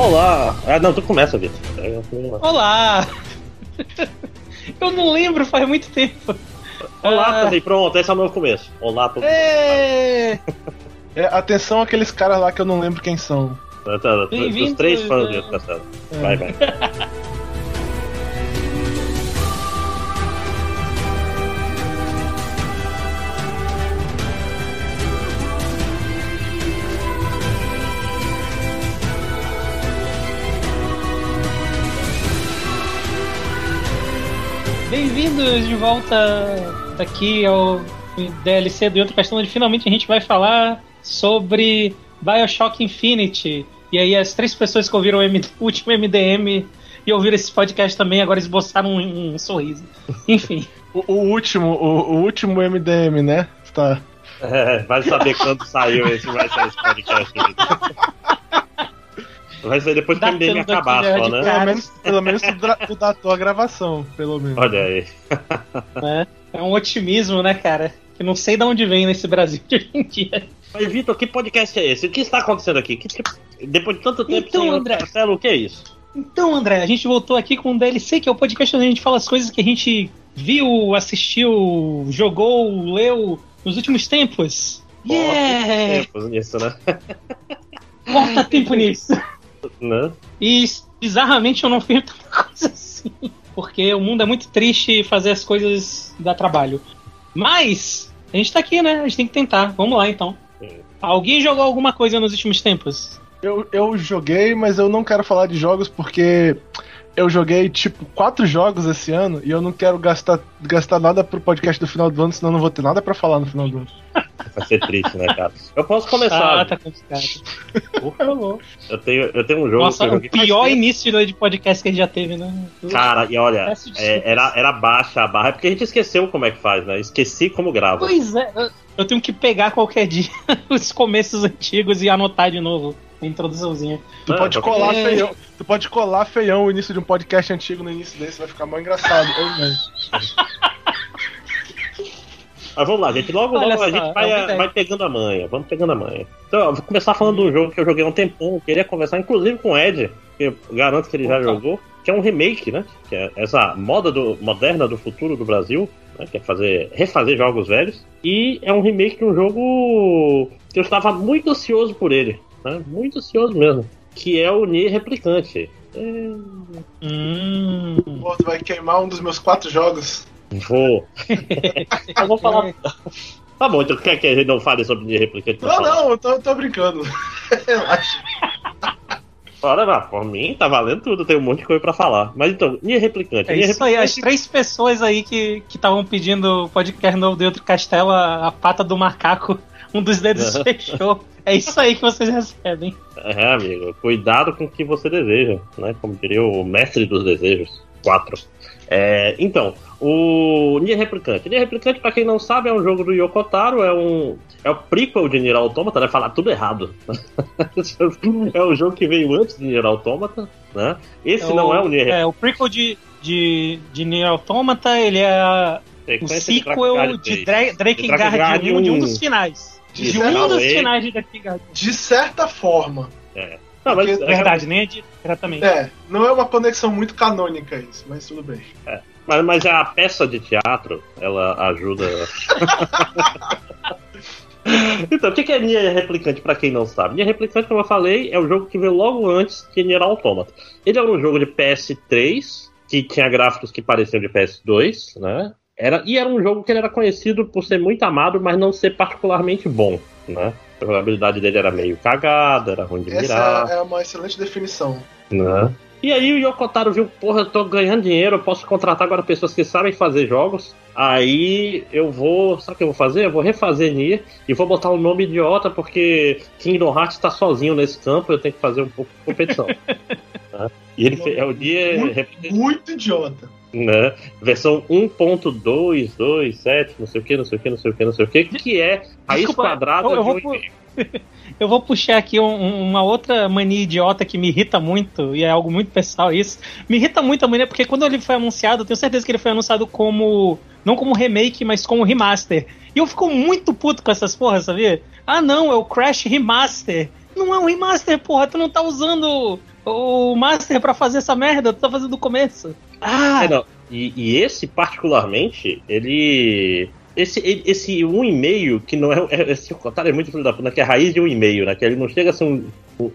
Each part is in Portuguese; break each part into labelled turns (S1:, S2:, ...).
S1: Olá! Ah, não, tu começa, Vitor.
S2: Olá! Eu não lembro, faz muito tempo.
S1: Olá, ah. pronto, esse é o novo começo. Olá, todo
S3: é... é, atenção aqueles caras lá que eu não lembro quem são.
S1: Tá, tá, tá os três fãs do Castelo. Vai, vai.
S2: Bem-vindos de volta aqui ao DLC do Outro Castelo, onde finalmente a gente vai falar sobre Bioshock Infinity. E aí as três pessoas que ouviram o, M último MDM e ouviram esse podcast também agora esboçaram um, um sorriso. Enfim.
S3: o, o, último, o, o, último MDM, né? Tá.
S1: É, vai saber quando saiu esse, vai sair esse podcast. Vai ser depois que o MDM acabar só, né?
S3: Pelo menos, pelo menos tu, tu datou a gravação, pelo menos.
S1: Olha aí.
S2: É, é um otimismo, né, cara? Que não sei de onde vem nesse Brasil de hoje em dia.
S1: Mas, Vitor, que podcast é esse? O que está acontecendo aqui? Que, que, depois de tanto tempo
S2: então, sem André,
S1: Marcelo, o que é isso?
S2: Então, André, a gente voltou aqui com o DLC, que é o podcast onde a gente fala as coisas que a gente viu, assistiu, jogou, leu nos últimos tempos.
S1: Yeah! tempos nisso, né?
S2: Corta tempo nisso.
S1: Né?
S2: E bizarramente eu não fiz tanta coisa assim. Porque o mundo é muito triste e fazer as coisas dá trabalho. Mas, a gente tá aqui, né? A gente tem que tentar. Vamos lá então. Sim. Alguém jogou alguma coisa nos últimos tempos?
S3: Eu, eu joguei, mas eu não quero falar de jogos porque eu joguei, tipo, quatro jogos esse ano e eu não quero gastar, gastar nada pro podcast do final do ano, senão eu não vou ter nada para falar no final do ano.
S1: Vai ser triste, né, cara? Eu posso começar.
S2: Ah, tá complicado. Por favor.
S1: Eu tenho, eu tenho um jogo.
S2: Nossa, o pior início de podcast que a gente já teve, né?
S1: Cara, e olha, é, era, era baixa a barra, é porque a gente esqueceu como é que faz, né? Esqueci como grava.
S2: Pois é, eu tenho que pegar qualquer dia os começos antigos e anotar de novo introduçãozinha.
S3: Tu, pode é, colar é... feião, tu pode colar feião o início de um podcast antigo no início desse, vai ficar mais engraçado.
S1: Mas vamos lá, gente. Logo, logo a gente vai, vai pegando a manha. Vamos pegando a manha. Então, eu vou começar falando do jogo que eu joguei há um tempão. Queria conversar, inclusive, com o Ed, que eu garanto que ele já jogou. Que é um remake, né? Que é essa moda do, moderna do futuro do Brasil. Né, que é fazer, refazer jogos velhos. E é um remake de um jogo que eu estava muito ansioso por ele né? Muito ansioso mesmo. Que é o Nier Replicante. É...
S3: Hum. Pô, tu vai queimar um dos meus quatro jogos.
S1: Vou. eu vou falar. Tá bom, então quer que a gente não fale sobre Nier Replicante?
S3: Não, não, eu tô, tô brincando. Relaxa.
S1: Ora, por mim tá valendo tudo, tem um monte de coisa pra falar. Mas então, Nier Replicante.
S2: É
S1: Nier
S2: isso Replicante... aí, as três pessoas aí que estavam pedindo podcast novo de outro castelo, a, a pata do macaco um dos dedos fechou. É isso aí que vocês recebem.
S1: É, amigo. Cuidado com o que você deseja, né? Como diria o mestre dos desejos. 4. É, então, o Nier Replicante. Nier Replicante, pra quem não sabe, é um jogo do Yokotaro, é um. É o prequel de Nier Automata, né? Falar tudo errado. é um jogo que veio antes de Nier Automata, né? Esse é não
S2: o,
S1: é o Nier
S2: É, o prequel de, de, de Nier Automata, ele é o sequel de, de Drakengard 1 de um dos finais. De, de um dos finais de Drakengard.
S3: De certa forma.
S1: É.
S2: Não, mas, Porque, é verdade, nem é diretamente.
S3: É, não é uma conexão muito canônica isso, mas tudo bem.
S1: É. Mas, mas a peça de teatro, ela ajuda. então, o que é Nier Replicante, para quem não sabe? Nier Replicante, como eu falei, é o jogo que veio logo antes de Nier Automata. Ele era um jogo de PS3, que tinha gráficos que pareciam de PS2, né? Era, e era um jogo que ele era conhecido por ser muito amado, mas não ser particularmente bom, né? A jogabilidade dele era meio cagada, era ruim de
S3: Essa
S1: mirar.
S3: Essa é uma excelente definição.
S1: Né? E aí o Yokotaro viu, porra, eu tô ganhando dinheiro, eu posso contratar agora pessoas que sabem fazer jogos. Aí eu vou. Sabe o que eu vou fazer? Eu vou refazer Nier e vou botar um nome idiota, porque Kingdom Hearts tá sozinho nesse campo, eu tenho que fazer um pouco de competição. né? E ele é o dia.
S3: Muito, muito idiota
S1: né? Versão 1.227, não sei o que, não sei o que, não sei o que, não sei o que, que é raiz Desculpa, quadrada eu, eu
S2: vou, eu vou puxar aqui um, uma outra mania idiota que me irrita muito, e é algo muito pessoal isso. Me irrita muito a mania, porque quando ele foi anunciado, eu tenho certeza que ele foi anunciado como. Não como remake, mas como remaster. E eu fico muito puto com essas porras, sabia? Ah não, é o Crash Remaster. Não é um remaster, porra, tu não tá usando o Master pra fazer essa merda, tu tá fazendo do começo.
S1: Ah! É, não. E, e esse, particularmente, ele esse, esse 1,5, que não é. é esse Kotaro é muito filho da puta, que é a raiz de 1,5, né? Que ele não chega a ser um,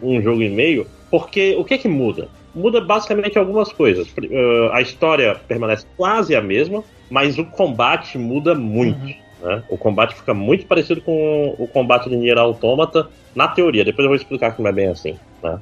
S1: um jogo e meio. Porque o que é que muda? Muda basicamente algumas coisas. Uh, a história permanece quase a mesma, mas o combate muda muito. Uhum. Né? O combate fica muito parecido com o combate de Nier Automata na teoria. Depois eu vou explicar que não é bem assim. Né?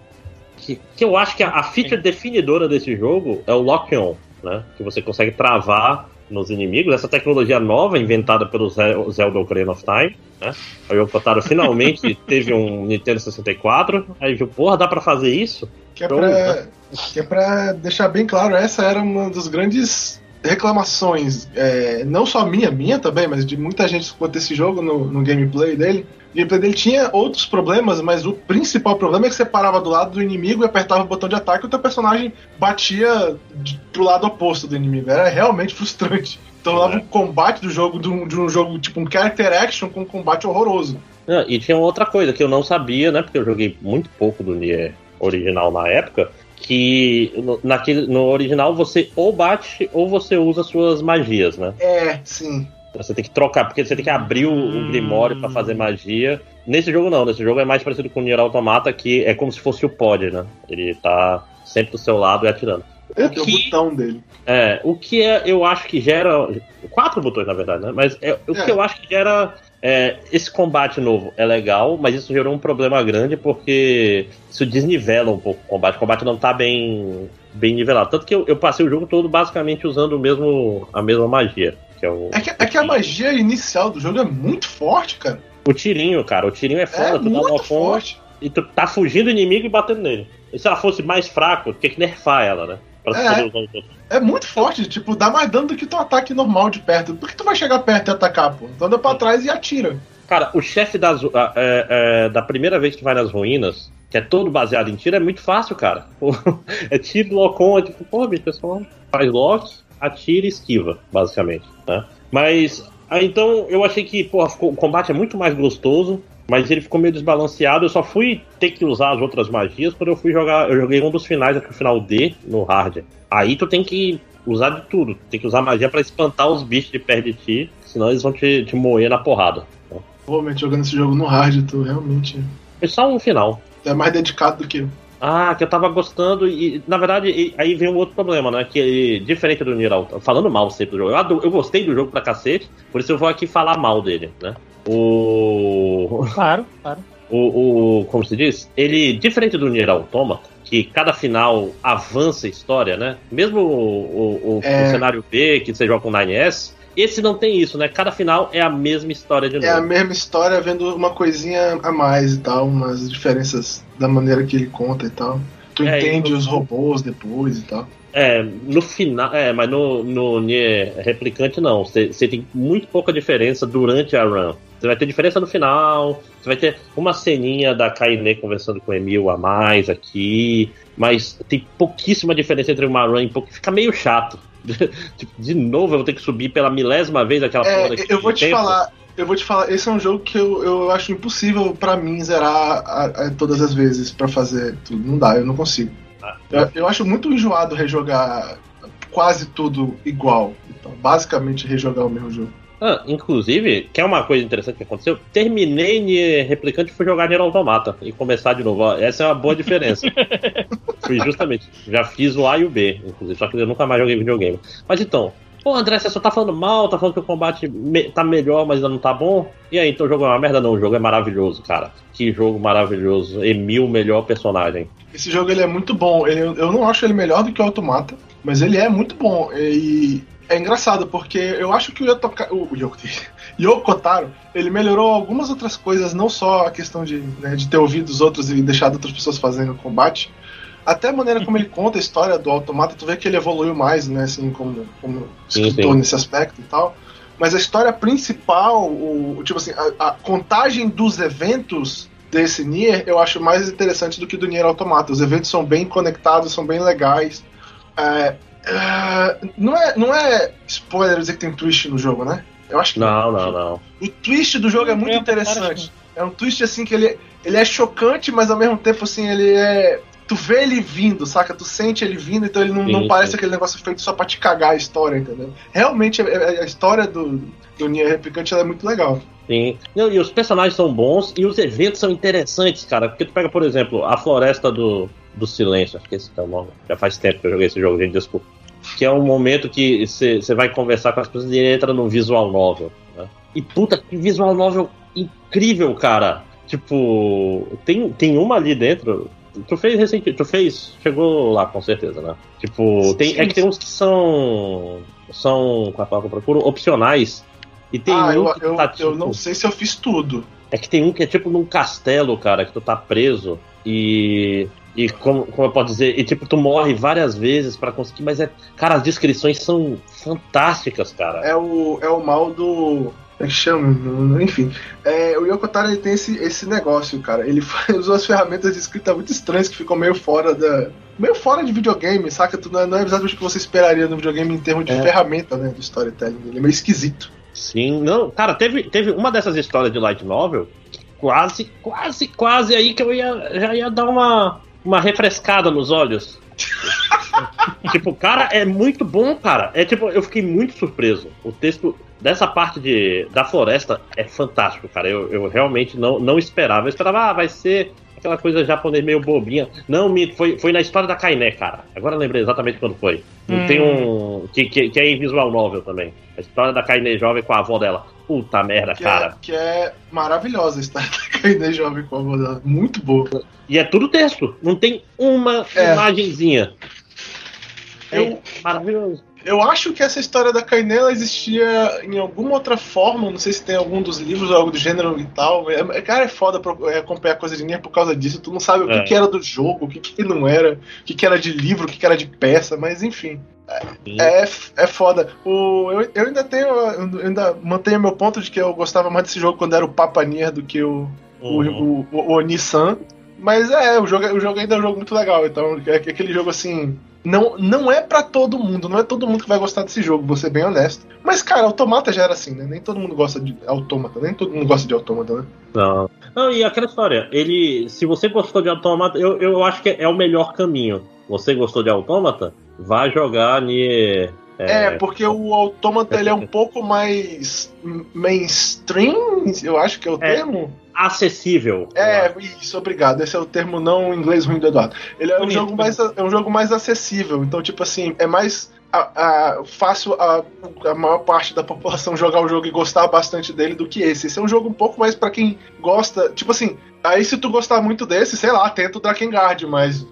S1: Que, que eu acho que a, a feature definidora desse jogo é o lock-on. Né? Que você consegue travar nos inimigos. Essa tecnologia nova, inventada pelo Zelda Ocarina of Time, né? Aí o Kotaro finalmente teve um Nintendo 64, aí viu, porra, dá pra fazer isso?
S3: Que é, então, pra, né? que é pra deixar bem claro, essa era uma dos grandes reclamações, é, não só minha, minha também, mas de muita gente quanto esse jogo no, no gameplay dele. O gameplay dele tinha outros problemas, mas o principal problema é que você parava do lado do inimigo e apertava o botão de ataque e o teu personagem batia de, pro lado oposto do inimigo. Era realmente frustrante. Então dava é. um combate do jogo, de um, de um, jogo tipo um character action com um combate horroroso.
S1: e tinha outra coisa que eu não sabia, né? Porque eu joguei muito pouco do Nier original na época que no, naquele, no original você ou bate ou você usa suas magias, né?
S3: É, sim.
S1: Você tem que trocar, porque você tem que abrir o, hum. o Grimório para fazer magia. Nesse jogo não, nesse jogo é mais parecido com o Nier Automata, que é como se fosse o pod, né? Ele tá sempre do seu lado e atirando.
S3: É, o que, o botão dele.
S1: É, o que é, eu acho que gera. Quatro botões, na verdade, né? Mas é, o é. que eu acho que gera é, esse combate novo é legal, mas isso gerou um problema grande porque isso desnivela um pouco o combate. O combate não tá bem, bem nivelado. Tanto que eu, eu passei o jogo todo basicamente usando o mesmo, a mesma magia. Que é, o,
S3: é, que, é que a magia inicial do jogo é muito forte, cara.
S1: O tirinho, cara, o tirinho é foda. É tu muito dá uma forte. E tu tá fugindo do inimigo e batendo nele. E se ela fosse mais fraco, tem que nerfar ela, né?
S3: É, é muito forte, tipo, dá mais dano do que teu ataque normal de perto. Por que tu vai chegar perto e atacar, pô? Tu anda pra trás e atira.
S1: Cara, o chefe das, é, é, da primeira vez que tu vai nas ruínas, que é todo baseado em tiro, é muito fácil, cara. é tiro, locom, é tipo, pô, bicho, pessoal faz lock, atira e esquiva, basicamente, né? Mas, então, eu achei que, pô, o combate é muito mais gostoso, mas ele ficou meio desbalanceado. Eu só fui ter que usar as outras magias quando eu fui jogar. Eu joguei um dos finais, aqui o final D, no hard. Aí tu tem que usar de tudo. Tem que usar magia para espantar os bichos de perto de ti, senão eles vão te, te moer na porrada.
S3: Realmente, jogando esse jogo no hard, tu realmente.
S1: Foi só um final.
S3: É mais dedicado do que eu.
S1: Ah, que eu tava gostando e, na verdade, aí vem um outro problema, né? Que diferente do Nier falando mal sempre do jogo, eu, eu gostei do jogo pra cacete, por isso eu vou aqui falar mal dele, né? O.
S2: Claro, claro.
S1: O, o, como se diz? Ele, diferente do Nier Automata, que cada final avança a história, né? Mesmo o, o, é... o cenário B, que você joga com 9S, esse não tem isso, né? Cada final é a mesma história de novo.
S3: É a mesma história, vendo uma coisinha a mais e tal, umas diferenças da maneira que ele conta e tal. Tu é, entende os robôs depois e tal.
S1: É, no final. É, mas no, no Nier Replicante não. Você tem muito pouca diferença durante a run. Você vai ter diferença no final. Você vai ter uma ceninha da Kaine conversando com o Emil a mais aqui. Mas tem pouquíssima diferença entre uma run e pouco. Fica meio chato. tipo, de novo eu vou ter que subir pela milésima vez aquela
S3: é, porra Eu vou te tempo. falar. Eu vou te falar, esse é um jogo que eu, eu acho impossível para mim zerar a, a, todas as vezes para fazer tudo. Não dá, eu não consigo. Eu, eu acho muito enjoado rejogar quase tudo igual. Então, basicamente, rejogar o mesmo jogo.
S1: Ah, inclusive, que é uma coisa interessante que aconteceu, terminei Nier Replicante e fui jogar Nier Automata e começar de novo. Essa é uma boa diferença. fui justamente, já fiz o A e o B, inclusive, só que eu nunca mais joguei videogame. Mas então, Pô, André, você só tá falando mal, tá falando que o combate me tá melhor, mas ainda não tá bom. E aí, então o jogo é uma merda? Não, o jogo é maravilhoso, cara. Que jogo maravilhoso. Emil, melhor personagem.
S3: Esse jogo ele é muito bom. Ele, eu não acho ele melhor do que o Automata, mas ele é muito bom. E é engraçado, porque eu acho que o, Yotoka, o Yoko Taro, ele melhorou algumas outras coisas, não só a questão de, né, de ter ouvido os outros e deixado outras pessoas fazendo o combate, até a maneira como ele conta a história do automata, tu vê que ele evoluiu mais, né, assim, como, como escritor sim, sim. nesse aspecto e tal. Mas a história principal, o, tipo assim, a, a, contagem dos eventos desse Nier eu acho mais interessante do que do Nier Automata. Os eventos são bem conectados, são bem legais. É, é, não, é, não é spoiler dizer que tem twist no jogo, né?
S1: Eu acho que não, não, não.
S3: O twist do jogo é muito interessante. É um twist assim que ele, ele é chocante, mas ao mesmo tempo assim ele é tu vê ele vindo, saca? Tu sente ele vindo, então ele não, sim, não parece sim. aquele negócio feito só pra te cagar a história, entendeu? Realmente a, a história do, do Nier Replicante é muito legal.
S1: Sim. e os personagens são bons e os eventos são interessantes, cara. Porque tu pega, por exemplo, a Floresta do, do Silêncio, acho que esse é o nome. Já faz tempo que eu joguei esse jogo, gente, desculpa. Que é um momento que você vai conversar com as pessoas e entra no visual novel. Né? E puta, que visual novel incrível, cara. Tipo, tem, tem uma ali dentro. Tu fez recente, tu fez, chegou lá com certeza, né? Tipo, tem, é que tem uns que são são, com a palavra que eu procuro, opcionais. E tem
S3: ah, um eu, eu, tá, tipo, eu não sei se eu fiz tudo.
S1: É que tem um que é tipo num castelo, cara, que tu tá preso e e como, como eu posso dizer, e tipo, tu morre várias vezes para conseguir, mas é. Cara, as descrições são fantásticas, cara.
S3: É o, é o mal do. É que chama? Enfim. É, o Yokotaro ele tem esse, esse negócio, cara. Ele usa as ferramentas de escrita muito estranhas que ficam meio fora da. Meio fora de videogame, saca? Tu não é, não é exatamente o que você esperaria no videogame em termos de é. ferramenta, né? Do storytelling. Ele é meio esquisito.
S1: Sim, não, cara, teve, teve uma dessas histórias de light novel quase, quase, quase aí que eu ia, já ia dar uma, uma refrescada nos olhos. tipo, cara, é muito bom, cara. É tipo, eu fiquei muito surpreso. O texto dessa parte de, da floresta é fantástico, cara. Eu, eu realmente não, não esperava. Eu esperava, ah, vai ser aquela coisa japonês meio bobinha. Não, foi, foi na história da Kainé, cara. Agora eu lembrei exatamente quando foi. Hum. Tem um. Que, que, que, é em visual novel também. A história da Kainé jovem com a avó dela. Puta merda,
S3: que
S1: é, cara.
S3: É, que é maravilhosa a história da Kainé jovem com a avó dela. Muito boa.
S1: E é tudo texto. Não tem uma é. imagenzinha.
S3: É eu, maravilhoso. Eu acho que essa história da Kainela existia em alguma outra forma, não sei se tem algum dos livros ou algo do gênero e tal. É, é cara, é foda é, acompanhar coisa de Nier por causa disso. Tu não sabe o que, é. que era do jogo, o que, que não era, o que, que era de livro, o que, que era de peça, mas enfim. É, é foda. O, eu, eu ainda tenho. Eu ainda mantenho meu ponto de que eu gostava mais desse jogo quando era o Papa Nier do que o, uhum. o, o, o, o Nissan. Mas é, o jogo, o jogo ainda é um jogo muito legal. Então, é aquele jogo assim não, não é para todo mundo, não é todo mundo que vai gostar desse jogo, vou ser bem honesto. Mas, cara, Automata já era assim, né? Nem todo mundo gosta de Automata, nem todo mundo gosta de Automata, né?
S1: Não. Não, e aquela história, ele. Se você gostou de Automata, eu, eu acho que é o melhor caminho. Você gostou de Automata? Vá jogar Nier.
S3: É, é, porque o Automata ele é um pouco mais mainstream, eu acho que é o é, termo
S1: acessível.
S3: É, isso, obrigado. Esse é o termo não inglês ruim do Eduardo. Ele é um, jogo mais, é um jogo mais acessível. Então, tipo assim, é mais a, a, fácil a, a maior parte da população jogar o jogo e gostar bastante dele do que esse. Esse é um jogo um pouco mais para quem gosta. Tipo assim, aí se tu gostar muito desse, sei lá, tenta o Drakengard, mas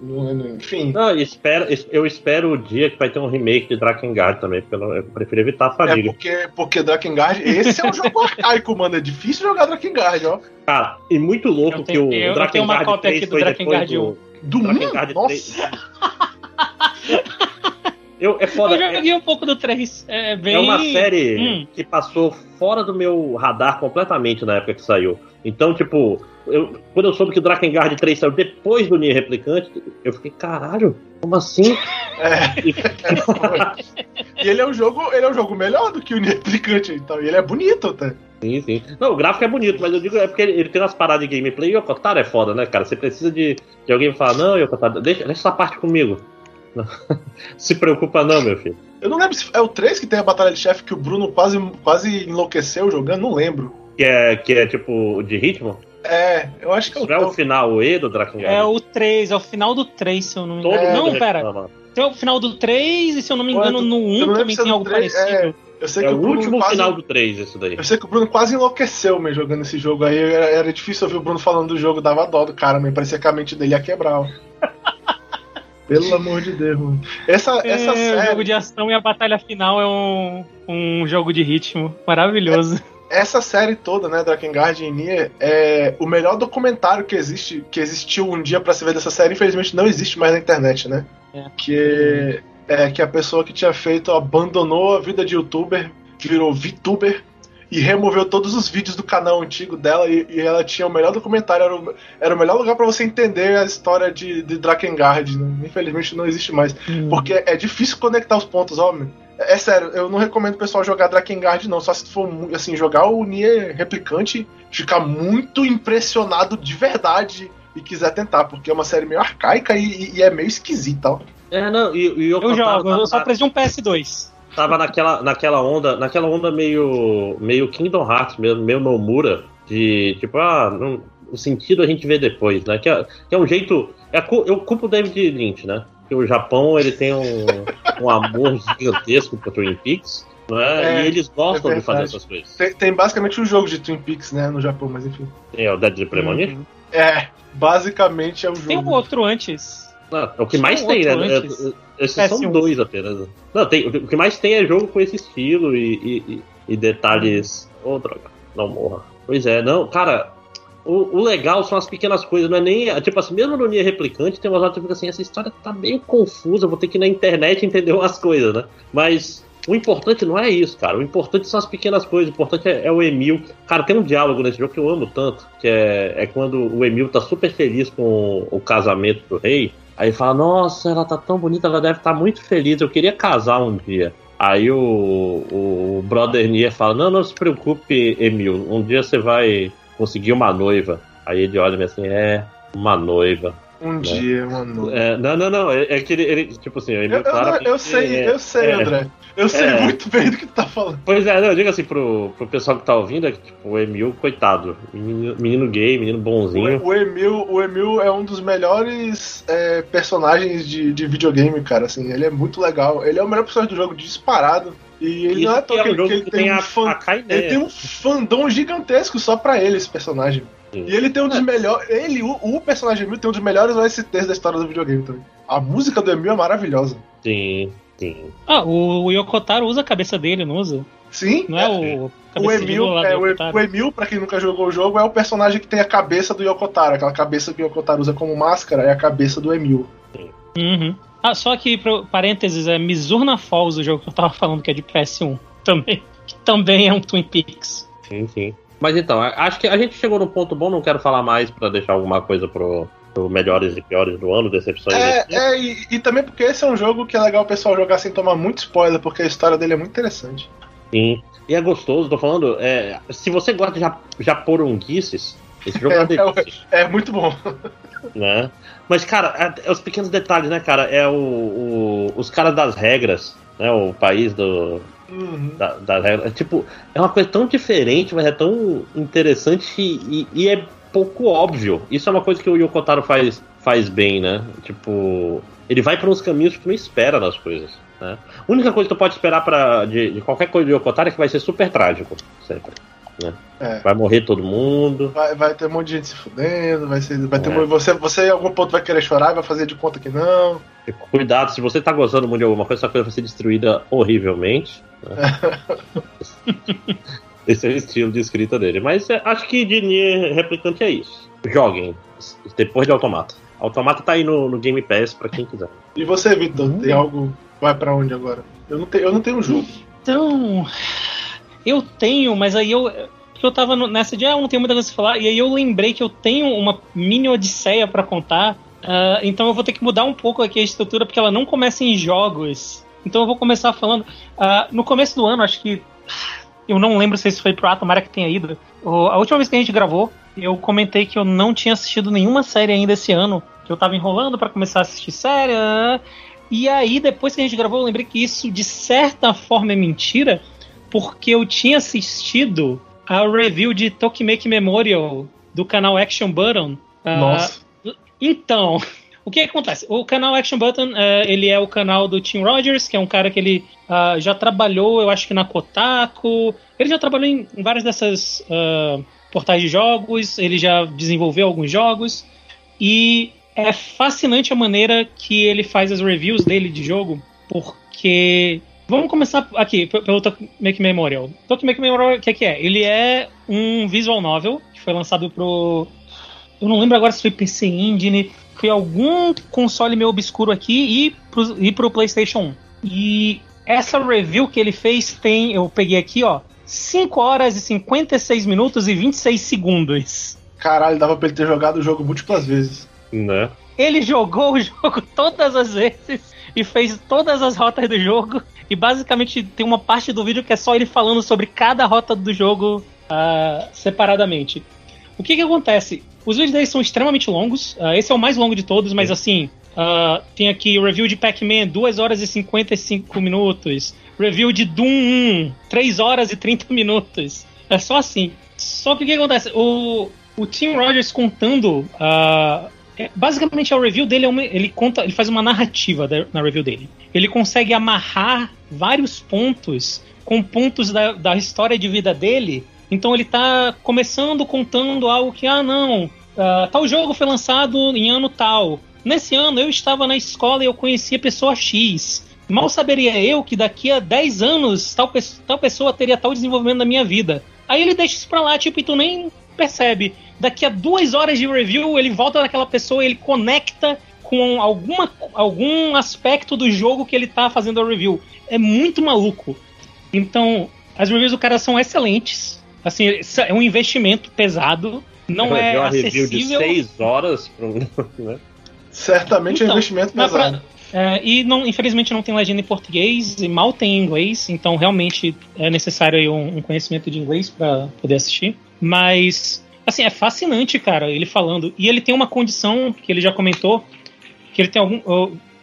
S3: enfim.
S1: Não, espero, eu espero o dia que vai ter um remake de Drakengard também, porque eu, prefiro evitar a família.
S3: É porque, porque Drakengard, esse é um jogo arcaico, mano. É difícil jogar Drakengard, ó.
S1: Cara, e muito louco
S2: tenho,
S1: que o
S2: eu, Drakengard eu tenho uma cópia aqui do Drakengard 1.
S3: Do, do Drakengard 1? Nossa!
S1: Eu, é foda.
S2: Eu joguei é, um pouco do 3. É, bem...
S1: é uma série hum. que passou fora do meu radar completamente na época que saiu. Então, tipo, eu, quando eu soube que o Drakengard 3 saiu depois do Nier Replicante, eu fiquei, caralho, como assim?
S3: É. e ele é um jogo, ele é um jogo melhor do que o Nier Replicante, então, e ele é bonito até.
S1: Sim, sim. Não, o gráfico é bonito, mas eu digo é porque ele, ele tem umas paradas de gameplay e o Yokotaro é foda, né, cara? Você precisa de, de alguém falar, não, Yokotaro, deixa, deixa essa parte comigo. Se preocupa não, meu filho.
S3: Eu não lembro se é o 3 que tem a batalha de chefe que o Bruno quase, quase enlouqueceu jogando, não lembro.
S1: Que é, que é tipo de ritmo?
S3: É, eu acho que
S1: é o. Não é o final, o E do Drakengard?
S2: É o 3, é o final do 3, se eu não me engano. É, não, pera. Tem o final do 3 e se eu não me engano Ué, no 1 também tem algo 3, parecido.
S3: É, eu sei é que
S1: o,
S3: o
S1: último quase, final do 3, isso daí.
S3: Eu sei que o Bruno quase enlouqueceu me jogando esse jogo aí. Era, era, difícil ouvir o Bruno falando do jogo, dava dó do cara, me parecia que a mente dele ia quebrar. Pelo amor de Deus, mano. Essa, é, essa série...
S2: O jogo de ação e a batalha final é um, um jogo de ritmo maravilhoso.
S3: É, essa série toda, né, Drakengard e Nier, é o melhor documentário que existe, que existiu um dia para se ver dessa série, infelizmente não existe mais na internet, né? É. Que é que a pessoa que tinha feito abandonou a vida de youtuber, virou VTuber e removeu todos os vídeos do canal antigo dela e, e ela tinha o melhor documentário, era o, era o melhor lugar para você entender a história de, de Drakengard. Né? Infelizmente não existe mais. Hum. Porque é difícil conectar os pontos, homem. É, é sério, eu não recomendo o pessoal jogar Drakengard, não. Só se for assim, jogar o Nier replicante, ficar muito impressionado de verdade e quiser tentar, porque é uma série meio arcaica e, e é meio esquisita. Ó.
S1: É, não, e, e
S2: eu, eu jogo, eu só preciso de um PS2.
S1: Tava naquela, naquela onda, naquela onda meio, meio Kingdom Hearts, meio, meio Nomura, de tipo, ah, não, o sentido a gente vê depois, né? Que é, que é um jeito. É, eu culpo o David Lynch, né? Que o Japão ele tem um, um amor gigantesco pro Twin Peaks. É, e eles gostam é de fazer essas coisas.
S3: Tem, tem, basicamente um jogo de Twin Peaks, né, no Japão, mas enfim.
S1: É o Dead Premonition? Uhum.
S3: É, basicamente é o jogo.
S2: Tem um outro antes.
S1: Não, é o que mais tem, né? Antes. Esses PS1. são dois apenas. Não, tem, o que mais tem é jogo com esse estilo e, e, e detalhes. Ô, oh, droga, não morra. Pois é, não, cara, o, o, legal são as pequenas coisas, não é nem. Tipo assim, mesmo no Nier Replicante, tem umas horas que fica assim, essa história tá meio confusa, vou ter que ir na internet entender umas coisas, né? Mas o importante não é isso, cara. O importante são as pequenas coisas. O importante é, é, o Emil. Cara, tem um diálogo nesse jogo que eu amo tanto, que é, é quando o Emil tá super feliz com o casamento do rei. Aí fala, nossa, ela tá tão bonita, ela deve estar tá muito feliz, eu queria casar um dia. Aí o, o Brother Nier fala, não, não se preocupe, Emil, um dia você vai conseguir uma noiva. Aí ele olha assim, é, uma noiva.
S3: Um né? dia, uma noiva.
S1: É, não, não, não, é, é que ele, ele, tipo assim, ele
S3: eu, eu, eu sei, é, eu sei, André. Eu sei é. muito bem do que tu tá falando.
S1: Pois é, não, diga assim pro, pro pessoal que tá ouvindo, é que tipo, o Emil, coitado, menino, menino gay, menino bonzinho.
S3: O, o, Emil, o Emil é um dos melhores é, personagens de, de videogame, cara, assim, ele é muito legal. Ele é o melhor personagem do jogo disparado. E ele Isso não é tão é um que ele tem, tem um fã, ele tem um fandom gigantesco só pra ele, esse personagem. E ele tem um dos melhores. Ele, o, o, personagem Emil, tem um dos melhores OSTs da história do videogame também. A música do Emil é maravilhosa.
S1: Sim, sim.
S2: Ah, o, o Yokotaro usa a cabeça dele, não usa?
S3: Sim.
S2: Não é, é o.
S3: O Emil, é, o, o, Emil, pra quem nunca jogou o jogo, é o personagem que tem a cabeça do Yokotaro. Aquela cabeça que o Yokotaro usa como máscara é a cabeça do Emil.
S2: Sim. Uhum. Ah, só que, parênteses, é Mizurna Falls, o jogo que eu tava falando, que é de PS1 também. Que também é um Twin Peaks.
S1: Sim, sim. Mas então, acho que a gente chegou num ponto bom, não quero falar mais para deixar alguma coisa pro, pro, melhores e piores do ano, decepções.
S3: É, é e, e, também porque esse é um jogo que é legal o pessoal jogar sem tomar muito spoiler, porque a história dele é muito interessante.
S1: Sim. E é gostoso, tô falando, é, se você gosta de japoronguices, esse jogo é,
S3: é, é muito bom.
S1: Né? Mas, cara, é, é, os pequenos detalhes, né, cara? É o, o, os caras das regras, né? O país do. Uhum. Da. É, tipo, é uma coisa tão diferente, mas é tão interessante e, e, é pouco óbvio. Isso é uma coisa que o Yokotaro faz, faz bem, né? Tipo, ele vai para uns caminhos que não espera nas coisas. Né? A única coisa que tu pode esperar pra, de, de qualquer coisa do Yokotaro é que vai ser super trágico, sempre. Né? É. Vai morrer todo mundo.
S3: Vai, vai, ter um monte de gente se fudendo, vai, ser, vai ter é. você, você em algum ponto vai querer chorar e vai fazer de conta que não.
S1: Cuidado, se você tá gostando muito de alguma coisa, essa coisa vai ser destruída horrivelmente. Né? Esse é o estilo de escrita dele. Mas é, acho que de Nier Replicante é isso. Joguem, depois de Automata. Automata tá aí no, no Game Pass pra quem quiser.
S3: E você, Vitor, hum. tem algo. Vai para onde agora? Eu não, tenho, eu não tenho um jogo.
S2: Então. Eu tenho, mas aí eu. Eu tava nessa de, ah, não tenho muita coisa pra falar, e aí eu lembrei que eu tenho uma mini odisseia para contar, uh, então eu vou ter que mudar um pouco aqui a estrutura, porque ela não começa em jogos. Então eu vou começar falando. Uh, no começo do ano, acho que. Eu não lembro se isso foi pro Atomara que tenha ido. A última vez que a gente gravou, eu comentei que eu não tinha assistido nenhuma série ainda esse ano. Que eu tava enrolando para começar a assistir série. Uh, e aí, depois que a gente gravou, eu lembrei que isso, de certa forma, é mentira porque eu tinha assistido a review de Tokimeki Memorial do canal Action Button.
S3: Ah, Nossa.
S2: Uh, então, o que acontece? O canal Action Button, uh, ele é o canal do Tim Rogers, que é um cara que ele uh, já trabalhou, eu acho que na Kotaku. Ele já trabalhou em, em várias dessas portais de jogos, ele já desenvolveu alguns jogos. E é fascinante a maneira que ele faz as reviews dele de jogo, porque Vamos começar aqui pelo Tokimeki Memorial. Tokimeki Memorial, o que é, que é? Ele é um visual novel que foi lançado pro. Eu não lembro agora se foi PC Engine, foi algum console meio obscuro aqui e pro, e pro PlayStation 1. E essa review que ele fez tem, eu peguei aqui, ó, 5 horas e 56 minutos e 26 segundos.
S3: Caralho, dava pra ele ter jogado o jogo múltiplas vezes.
S1: Né?
S2: Ele jogou o jogo todas as vezes e fez todas as rotas do jogo. E basicamente tem uma parte do vídeo que é só ele falando sobre cada rota do jogo uh, separadamente. O que que acontece? Os vídeos deles são extremamente longos. Uh, esse é o mais longo de todos, mas assim, uh, tem aqui o review de Pac-Man, 2 horas e 55 minutos. Review de Doom 1, 3 horas e 30 minutos. É só assim. Só que o que acontece? O, o Tim Rogers contando. Uh, basicamente, a review dele é uma, ele conta, ele faz uma narrativa da, na review dele. Ele consegue amarrar vários pontos com pontos da, da história de vida dele. Então ele tá começando contando algo que, ah, não, uh, tal jogo foi lançado em ano tal. Nesse ano eu estava na escola e eu conhecia pessoa X. Mal saberia eu que daqui a 10 anos tal, tal pessoa teria tal desenvolvimento na minha vida. Aí ele deixa isso pra lá, tipo, e tu nem percebe. Daqui a duas horas de review, ele volta naquela pessoa, ele conecta com alguma, algum aspecto do jogo que ele tá fazendo a review. É muito maluco. Então, as reviews do cara são excelentes. Assim, é um investimento pesado. Não é, é acessível. review de
S1: seis horas.
S3: Né? Certamente então, é um investimento pesado. Pra,
S2: é, e não, infelizmente não tem legenda em português e mal tem em inglês, então realmente é necessário um, um conhecimento de inglês para poder assistir. Mas, assim, é fascinante, cara, ele falando. E ele tem uma condição que ele já comentou, que ele tem algum.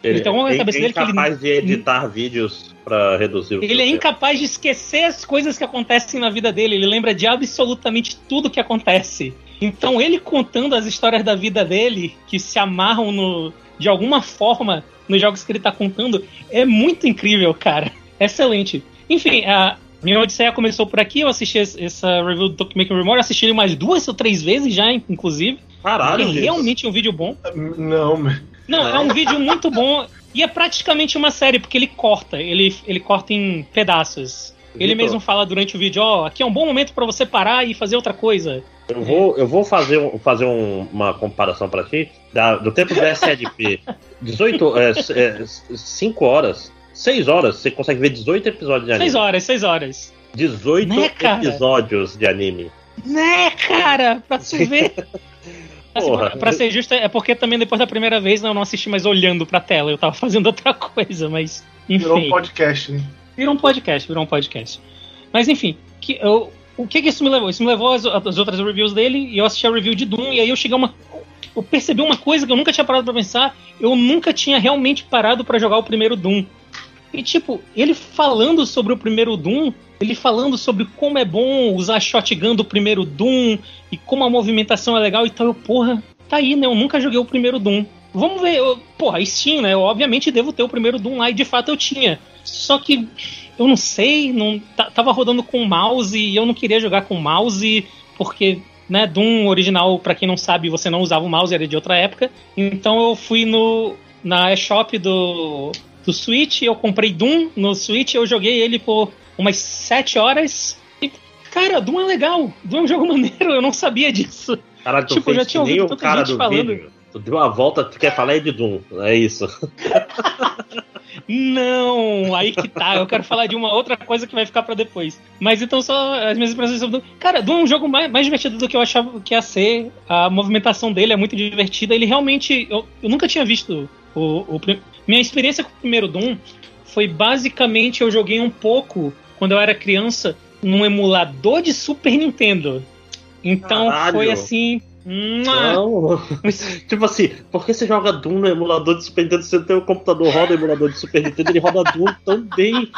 S1: Ele, ele tem alguma cabeça é dele que ele. incapaz de editar vídeos para reduzir o
S2: Ele é incapaz de esquecer as coisas que acontecem na vida dele. Ele lembra de absolutamente tudo que acontece. Então, ele contando as histórias da vida dele, que se amarram no, de alguma forma nos jogos que ele tá contando, é muito incrível, cara. Excelente. Enfim, a minha Odisseia começou por aqui. Eu assisti essa review do Tokyo Remore, assisti ele mais duas ou três vezes já, inclusive.
S1: Caralho,
S2: é realmente um vídeo bom.
S3: Não.
S2: Não, é um vídeo muito bom. E é praticamente uma série, porque ele corta. Ele, ele corta em pedaços. Ele Vitor. mesmo fala durante o vídeo, ó, oh, aqui é um bom momento para você parar e fazer outra coisa.
S1: Eu vou, eu vou fazer, fazer um, uma comparação para ti da, do tempo do SLP. 18, é, é, 5 horas, 6 horas, você consegue ver 18 episódios de anime.
S2: 6 horas, 6 horas.
S1: 18 né, episódios de anime.
S2: Né, cara? Pra tu ver. Assim, pra, pra, ser justo, é porque também depois da primeira vez eu não assisti mais olhando pra tela, eu tava fazendo outra coisa, mas. Enfim.
S3: Virou um podcast, né?
S2: Virou um podcast, virou um podcast. Mas enfim, que, eu, o que, que isso me levou? Isso me levou às, às, outras reviews dele e eu assisti a review de Doom e aí eu cheguei a uma. Eu percebi uma coisa que eu nunca tinha parado pra pensar. Eu nunca tinha realmente parado para jogar o primeiro Doom. E tipo, ele falando sobre o primeiro Doom, ele falando sobre como é bom usar shotgun do primeiro Doom e como a movimentação é legal e tal. Eu, porra, tá aí, né? Eu nunca joguei o primeiro Doom. Vamos ver, eu, porra, Steam, né? Eu obviamente devo ter o primeiro Doom lá e de fato eu tinha. Só que eu não sei, não tava rodando com mouse e eu não queria jogar com mouse porque, né, Doom original, para quem não sabe, você não usava o mouse, era de outra época. Então eu fui no na eShop do do Switch, eu comprei Doom no Switch, eu joguei ele por umas 7 horas. E, cara, Doom é legal. Doom é um jogo maneiro, eu não sabia disso.
S1: Caralho, tu tipo, já tinha ouvido tanta cara gente falando. Vídeo. Tu deu uma volta, tu quer falar de Doom, é isso.
S2: Não, aí que tá. Eu quero falar de uma outra coisa que vai ficar para depois. Mas então só as minhas impressões sobre Doom. Cara, Doom é um jogo mais, mais divertido do que eu achava que ia ser. A movimentação dele é muito divertida. Ele realmente. Eu, eu nunca tinha visto o, o, Minha experiência com o primeiro Doom foi basicamente eu joguei um pouco quando eu era criança num emulador de Super Nintendo. Então Caralho. foi assim.
S1: Não. tipo assim, por que você joga Doom no emulador de Super Nintendo? Você tem o computador roda emulador de Super Nintendo, ele roda Doom tão bem.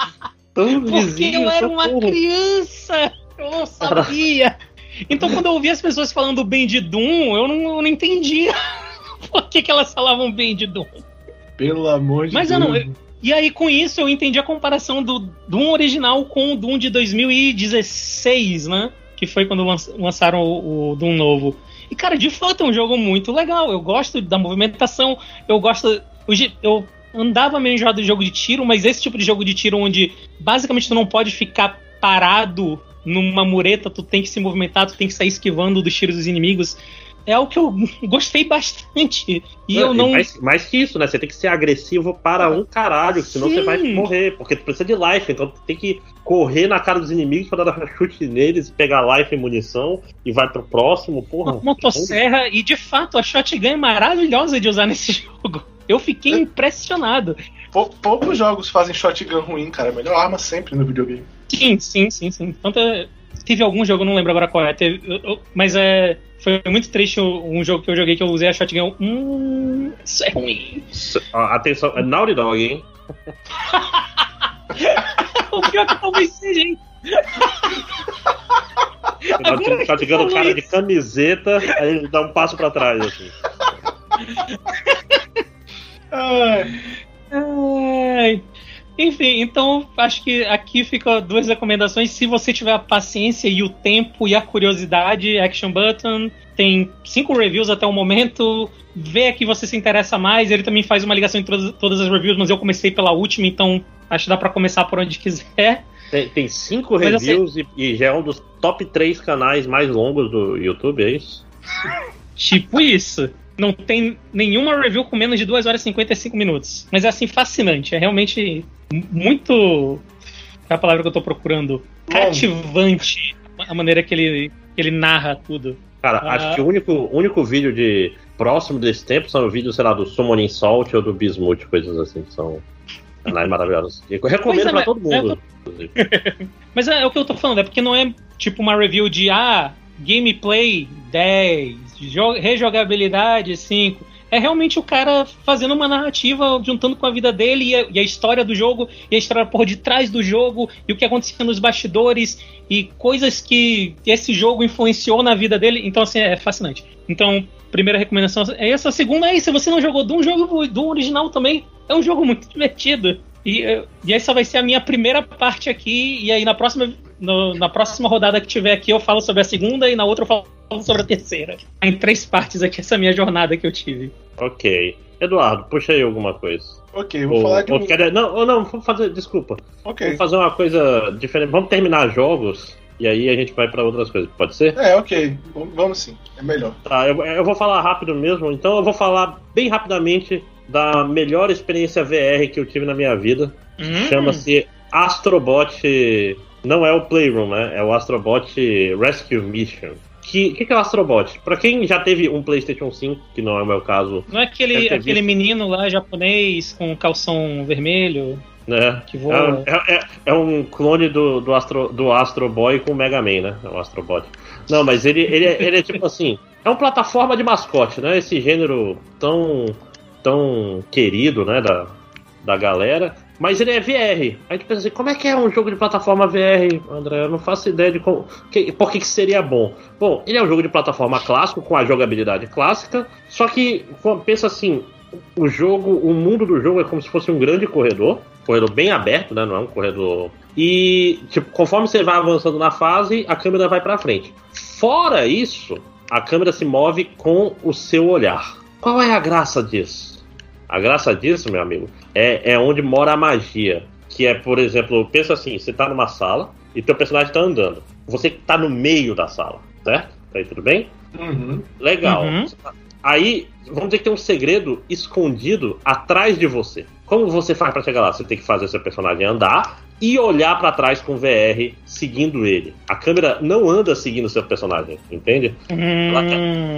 S1: Tão
S2: Porque vizinho, eu era uma criança! Eu não sabia! Então quando eu ouvi as pessoas falando bem de Doom, eu não, eu não entendia por que, que elas falavam bem de Doom.
S3: Pelo amor de
S2: Mas
S3: Deus.
S2: Mas eu não. Eu, e aí, com isso, eu entendi a comparação do Doom original com o Doom de 2016, né? Que foi quando lançaram o, o Doom novo. E, cara, de fato é um jogo muito legal. Eu gosto da movimentação, eu gosto. Eu andava meio enjoado de jogo de tiro, mas esse tipo de jogo de tiro onde basicamente tu não pode ficar parado numa mureta, tu tem que se movimentar, tu tem que sair esquivando dos tiros dos inimigos é algo que eu gostei bastante. E não, eu não.
S1: Mais, mais, que isso, né? Você tem que ser agressivo para um caralho, senão Sim. você vai morrer. Porque tu precisa de life, então tu tem que correr na cara dos inimigos para dar chute neles, pegar life e munição e vai pro próximo, porra. Uma
S2: motosserra, e de fato a shotgun é maravilhosa de usar nesse jogo. Eu fiquei impressionado.
S3: Poucos jogos fazem shotgun ruim, cara. A melhor arma sempre no videogame.
S2: Sim, sim, sim, sim. Tanto é teve algum jogo, não lembro agora qual é, teve, eu, eu, mas é. Foi muito triste um jogo que eu joguei que eu usei a shotgun. Hum, isso é ruim.
S1: Atenção, é Naughty Dog, hein?
S2: o pior que talvez seja, hein?
S1: Agora tá chegando o cara de camiseta, aí ele dá um passo pra trás, assim.
S2: Ai. Ai. Enfim, então acho que aqui ficam duas recomendações. Se você tiver a paciência e o tempo e a curiosidade, Action Button tem cinco reviews até o momento. Vê que você se interessa mais. Ele também faz uma ligação entre todas as reviews, mas eu comecei pela última, então acho que dá para começar por onde quiser.
S1: Tem, tem cinco reviews e, e já é um dos top três canais mais longos do YouTube, é isso?
S2: tipo isso não tem nenhuma review com menos de 2 horas e 55 minutos. Mas é assim, fascinante. É realmente muito. É a palavra que eu tô procurando. Cativante a maneira que ele, que ele narra tudo.
S1: Cara, ah. acho que o único, único vídeo de próximo desse tempo são os vídeos, sei lá, do Summoning Salt ou do Bismuth, coisas assim, que são canais maravilhosos. Eu recomendo é, pra todo mundo.
S2: É, mas é, é, o que eu tô falando, é porque não é tipo uma review de ah, gameplay 10, rejogabilidade 5. É realmente o cara fazendo uma narrativa, juntando com a vida dele e a, e a, história do jogo, e a história por detrás do jogo, e o que acontecia nos bastidores, e coisas que esse jogo influenciou na vida dele. Então, assim, é fascinante. Então, primeira recomendação é essa. A segunda é: se você não jogou Doom, jogo do original também. É um jogo muito divertido. E, e essa vai ser a minha primeira parte aqui, e aí na próxima no, na próxima rodada que tiver aqui, eu falo sobre a segunda e na outra eu falo sobre a terceira. Em três partes aqui, essa minha jornada que eu tive.
S1: Ok. Eduardo, puxa aí alguma coisa.
S3: Ok, vou ou, falar de.
S1: Ou, quer, não, não, vamos fazer. Desculpa. Ok. Vamos fazer uma coisa diferente. Vamos terminar jogos e aí a gente vai para outras coisas. Pode ser?
S3: É, ok. Vamos sim. É melhor.
S1: Tá, eu, eu vou falar rápido mesmo. Então eu vou falar bem rapidamente da melhor experiência VR que eu tive na minha vida. Hum. Chama-se Astrobot não é o Playroom, né? É o Astrobot Rescue Mission. Que, que, que é o Astrobot? Pra quem já teve um PlayStation 5, que não é o meu caso.
S2: Não é aquele, aquele menino lá japonês com calção vermelho?
S1: É, que voa. É, é, é, um clone do, do, Astro, do Astro Boy com o Mega Man, né? O Astrobot. Não, mas ele, ele, é, ele é tipo assim: é uma plataforma de mascote, né? Esse gênero tão, tão querido, né? Da, da galera. Mas ele é VR. A gente pensa assim, como é que é um jogo de plataforma VR, André? Eu não faço ideia de como, que, por que, que seria bom. Bom, ele é um jogo de plataforma clássico, com a jogabilidade clássica, só que pensa assim, o jogo, o mundo do jogo é como se fosse um grande corredor, corredor bem aberto, né? Não é um corredor. E, tipo, conforme você vai avançando na fase, a câmera vai para frente. Fora isso, a câmera se move com o seu olhar. Qual é a graça disso? A graça disso, meu amigo, é, é onde mora a magia. Que é, por exemplo, pensa assim: você tá numa sala e teu personagem tá andando. Você tá no meio da sala, certo? Tá aí tudo bem?
S3: Uhum.
S1: Legal. Uhum. Aí, vamos dizer que tem um segredo escondido atrás de você. Como você faz para chegar lá? Você tem que fazer seu personagem andar e olhar para trás com VR seguindo ele. A câmera não anda seguindo seu personagem, entende?
S2: Hum.
S1: Ela,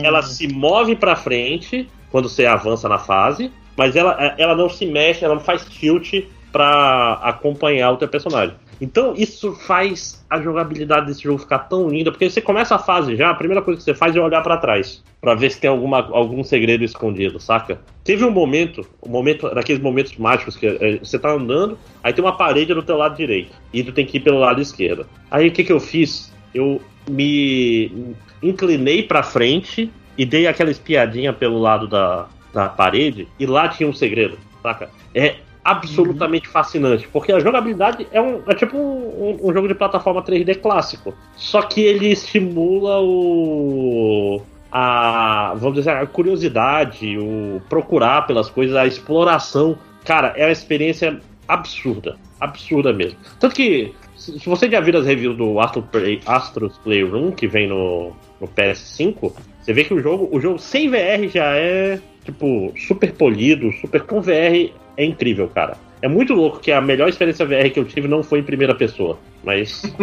S1: ela, se move para frente quando você avança na fase mas ela, é, ela não se mexe, ela não faz tilt para acompanhar o teu personagem. Então isso faz a jogabilidade desse jogo ficar tão linda, porque você começa a fase já, a primeira coisa que você faz é olhar para trás, para ver se tem alguma, algum segredo escondido, saca? Teve um momento, um momento, daqueles momentos mágicos que é, você tá andando, aí tem uma parede do teu lado direito e tu tem que ir pelo lado esquerdo. Aí o que que eu fiz? Eu me inclinei para frente e dei aquela espiadinha pelo lado da, da parede e lá tinha um segredo, saca? É absolutamente uhum. fascinante, porque a jogabilidade é, um, é tipo um, um, jogo de plataforma 3D clássico, só que ele estimula o a vamos dizer a curiosidade, o procurar pelas coisas, a exploração. Cara, é uma experiência absurda, absurda mesmo. Tanto que se você já viu as reviews do Astro Play, Astros Playroom que vem no, no PS5, você vê que o jogo, o jogo sem VR já é tipo, super polido, super com VR, é incrível, cara. É muito louco que a melhor experiência VR que eu tive não foi em primeira pessoa, mas.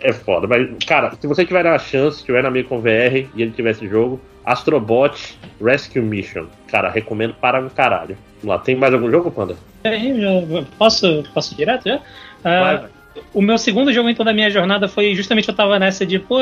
S1: é foda. Mas, cara, se você tiver a chance, tiver na com VR e ele tiver esse jogo, Astrobot Rescue Mission. Cara, recomendo para um caralho. Vamos lá, tem mais algum jogo, Panda?
S2: É, posso, posso direto já? Uh, o meu segundo jogo então da minha jornada foi justamente eu tava nessa de, pô,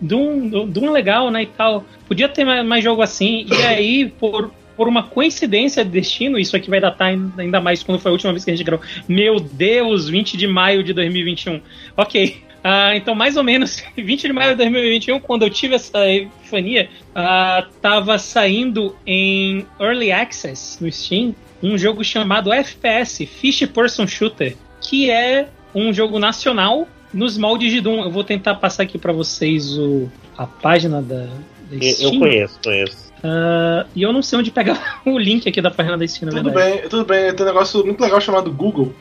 S2: Doom, Doom legal, né, e tal. Podia ter mais, mais jogo assim. E aí, por, por uma coincidência de destino, isso aqui vai datar ainda mais quando foi a última vez que a gente gravou. Meu Deus, 20 de maio de 2021. Ok. Uh, então, mais ou menos 20 de maio de 2021, quando eu tive essa epifania, uh, tava saindo em Early Access no Steam um jogo chamado FPS, Fish Person Shooter, que é um jogo nacional nos moldes de Doom. Eu vou tentar passar aqui para vocês o, a página da,
S1: da Steam. Eu conheço, conheço.
S2: Uh, e eu não sei onde pegar o link aqui da página da Steam,
S3: Tudo verdade. bem, tudo bem. Tem um negócio muito legal chamado Google.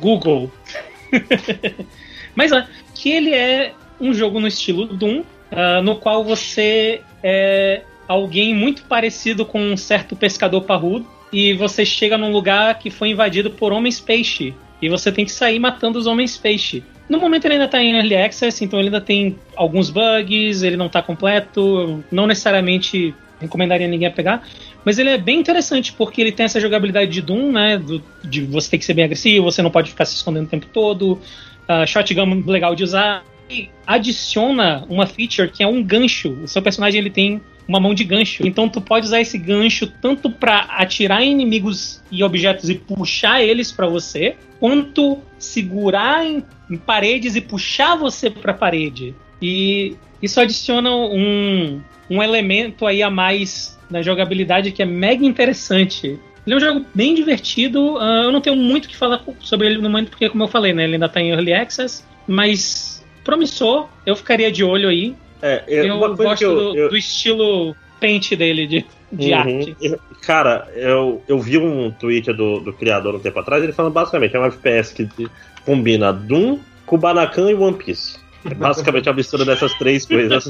S2: Google. Mas é, que ele é um jogo no estilo Doom, uh, no qual você é alguém muito parecido com um certo pescador parrudo, e você chega num lugar que foi invadido por homens peixe. E você tem que sair matando os homens peixe. No momento ele ainda está em Early Access, então ele ainda tem alguns bugs, ele não está completo, não necessariamente recomendaria ninguém a pegar, mas ele é bem interessante porque ele tem essa jogabilidade de Doom, né, do, de você ter que ser bem agressivo, você não pode ficar se escondendo o tempo todo, uh, shotgun legal de usar, e adiciona uma feature que é um gancho. O seu personagem ele tem uma mão de gancho. Então tu pode usar esse gancho tanto para atirar inimigos e objetos e puxar eles para você, quanto segurar em, em, paredes e puxar você para parede. E isso adiciona um, um elemento aí a mais na jogabilidade que é mega interessante. Ele é um jogo bem divertido. Uh, eu não tenho muito o que falar sobre ele no momento, porque, como eu falei, né, ele ainda está em Early Access. Mas promissor, eu ficaria de olho aí. É, eu, eu gosto eu, do, eu... do, estilo pente dele de, de uhum. arte.
S1: Cara, eu, eu vi um tweet do, do criador um tempo atrás, ele falando basicamente, é um FPS que combina Doom, Kubanakan e One Piece. É basicamente a mistura dessas três coisas.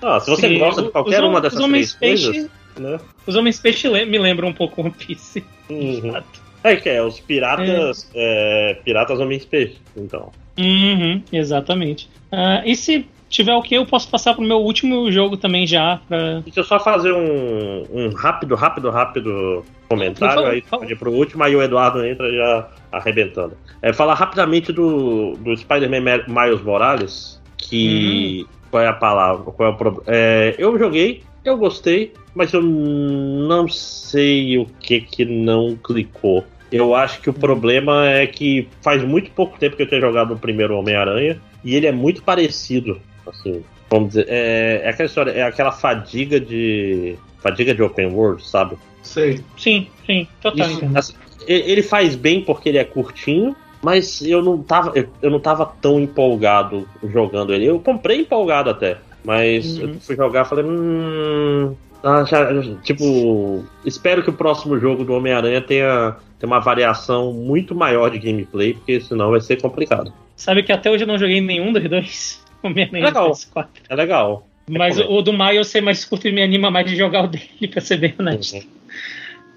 S1: ah, se você Sim, gosta de qualquer uma dessas três peixe, coisas. Né?
S2: Os Homens Peixe me lembram um pouco One Piece.
S1: Uhum. É que é, os piratas. É. É, piratas Homens Peixe, então.
S2: Uhum, exatamente. Uh, e se tiver o que, eu posso passar pro meu último jogo também já. Pra...
S1: Deixa eu só fazer um, um rápido, rápido, rápido comentário fala, aí fala. pro último, aí o Eduardo entra já arrebentando. É, falar rapidamente do, do Spider-Man Miles Morales, que. Uhum. Qual é a palavra? Qual é o problema? É, eu joguei, eu gostei, mas eu não sei o que que não clicou. Eu acho que o problema é que faz muito pouco tempo que eu tenho jogado o primeiro Homem-Aranha e ele é muito parecido Assim, vamos dizer, é, é aquela história, é aquela fadiga de. Fadiga de open world, sabe?
S2: Sei. Sim, sim, total. Isso,
S1: assim, ele faz bem porque ele é curtinho, mas eu não tava, eu, eu, não tava tão empolgado jogando ele. Eu comprei empolgado até, mas uhum. eu fui jogar e falei, hum. Ah, já, tipo, espero que o próximo jogo do Homem-Aranha tenha, tenha uma variação muito maior de gameplay, porque senão vai ser complicado.
S2: Sabe que até hoje eu não joguei nenhum dos dois?
S1: Homem-Aranha é legal. PS4. É legal.
S2: Mas é o, o do Maio eu sei mais curto e me anima mais de jogar o dele, pra ser bem honesto. Uhum.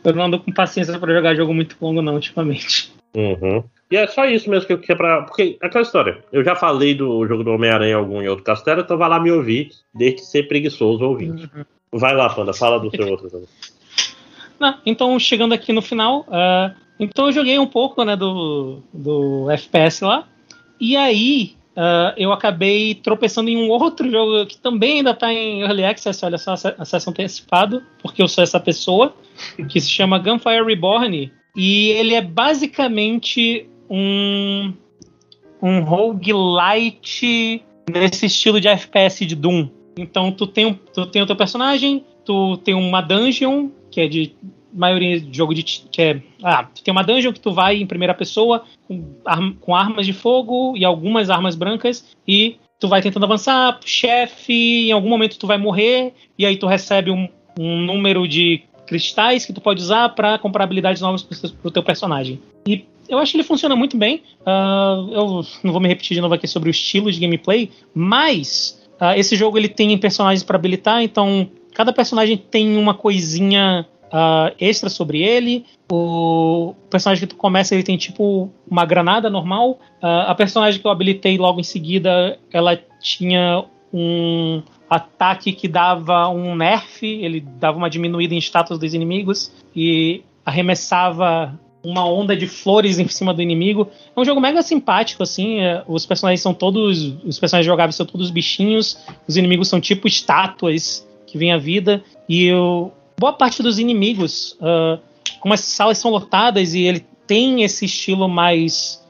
S2: Eu não ando com paciência pra jogar jogo muito longo, não, ultimamente.
S1: Uhum. E é só isso mesmo que eu queria pra. Porque é aquela história. Eu já falei do jogo do Homem-Aranha em algum em outro castelo, então vai lá me ouvir, deixe de ser preguiçoso ouvinte. Uhum. Vai lá, Panda, fala do seu outro jogo.
S2: Não, então, chegando aqui no final, uh, então eu joguei um pouco né, do, do FPS lá. E aí, Uh, eu acabei tropeçando em um outro jogo que também ainda está em Early Access, olha só, acesso antecipado, porque eu sou essa pessoa, que se chama Gunfire Reborn, e ele é basicamente um, um roguelite nesse estilo de FPS de Doom. Então tu tem, tu tem o teu personagem, tu tem uma dungeon, que é de maioria de jogo de que é, ah, tem uma dungeon que tu vai em primeira pessoa com, com armas de fogo e algumas armas brancas e tu vai tentando avançar, chefe, em algum momento tu vai morrer e aí tu recebe um, um número de cristais que tu pode usar para comprar habilidades novas pro teu personagem. E eu acho que ele funciona muito bem. Uh, eu não vou me repetir de novo aqui sobre o estilo de gameplay, mas uh, esse jogo ele tem personagens para habilitar, então cada personagem tem uma coisinha uh, extra sobre ele. O personagem que tu começa, ele tem tipo uma granada normal. Uh, a personagem que eu habilitei logo em seguida, ela tinha um ataque que dava um nerf, ele dava uma diminuída em status dos inimigos e arremessava uma onda de flores em cima do inimigo. É um jogo mega simpático, assim. É, os personagens são todos. Os personagens jogáveis são todos bichinhos. Os inimigos são tipo estátuas que vêm à vida. E eu, boa parte dos inimigos, uh, como as salas são lotadas e ele tem esse estilo mais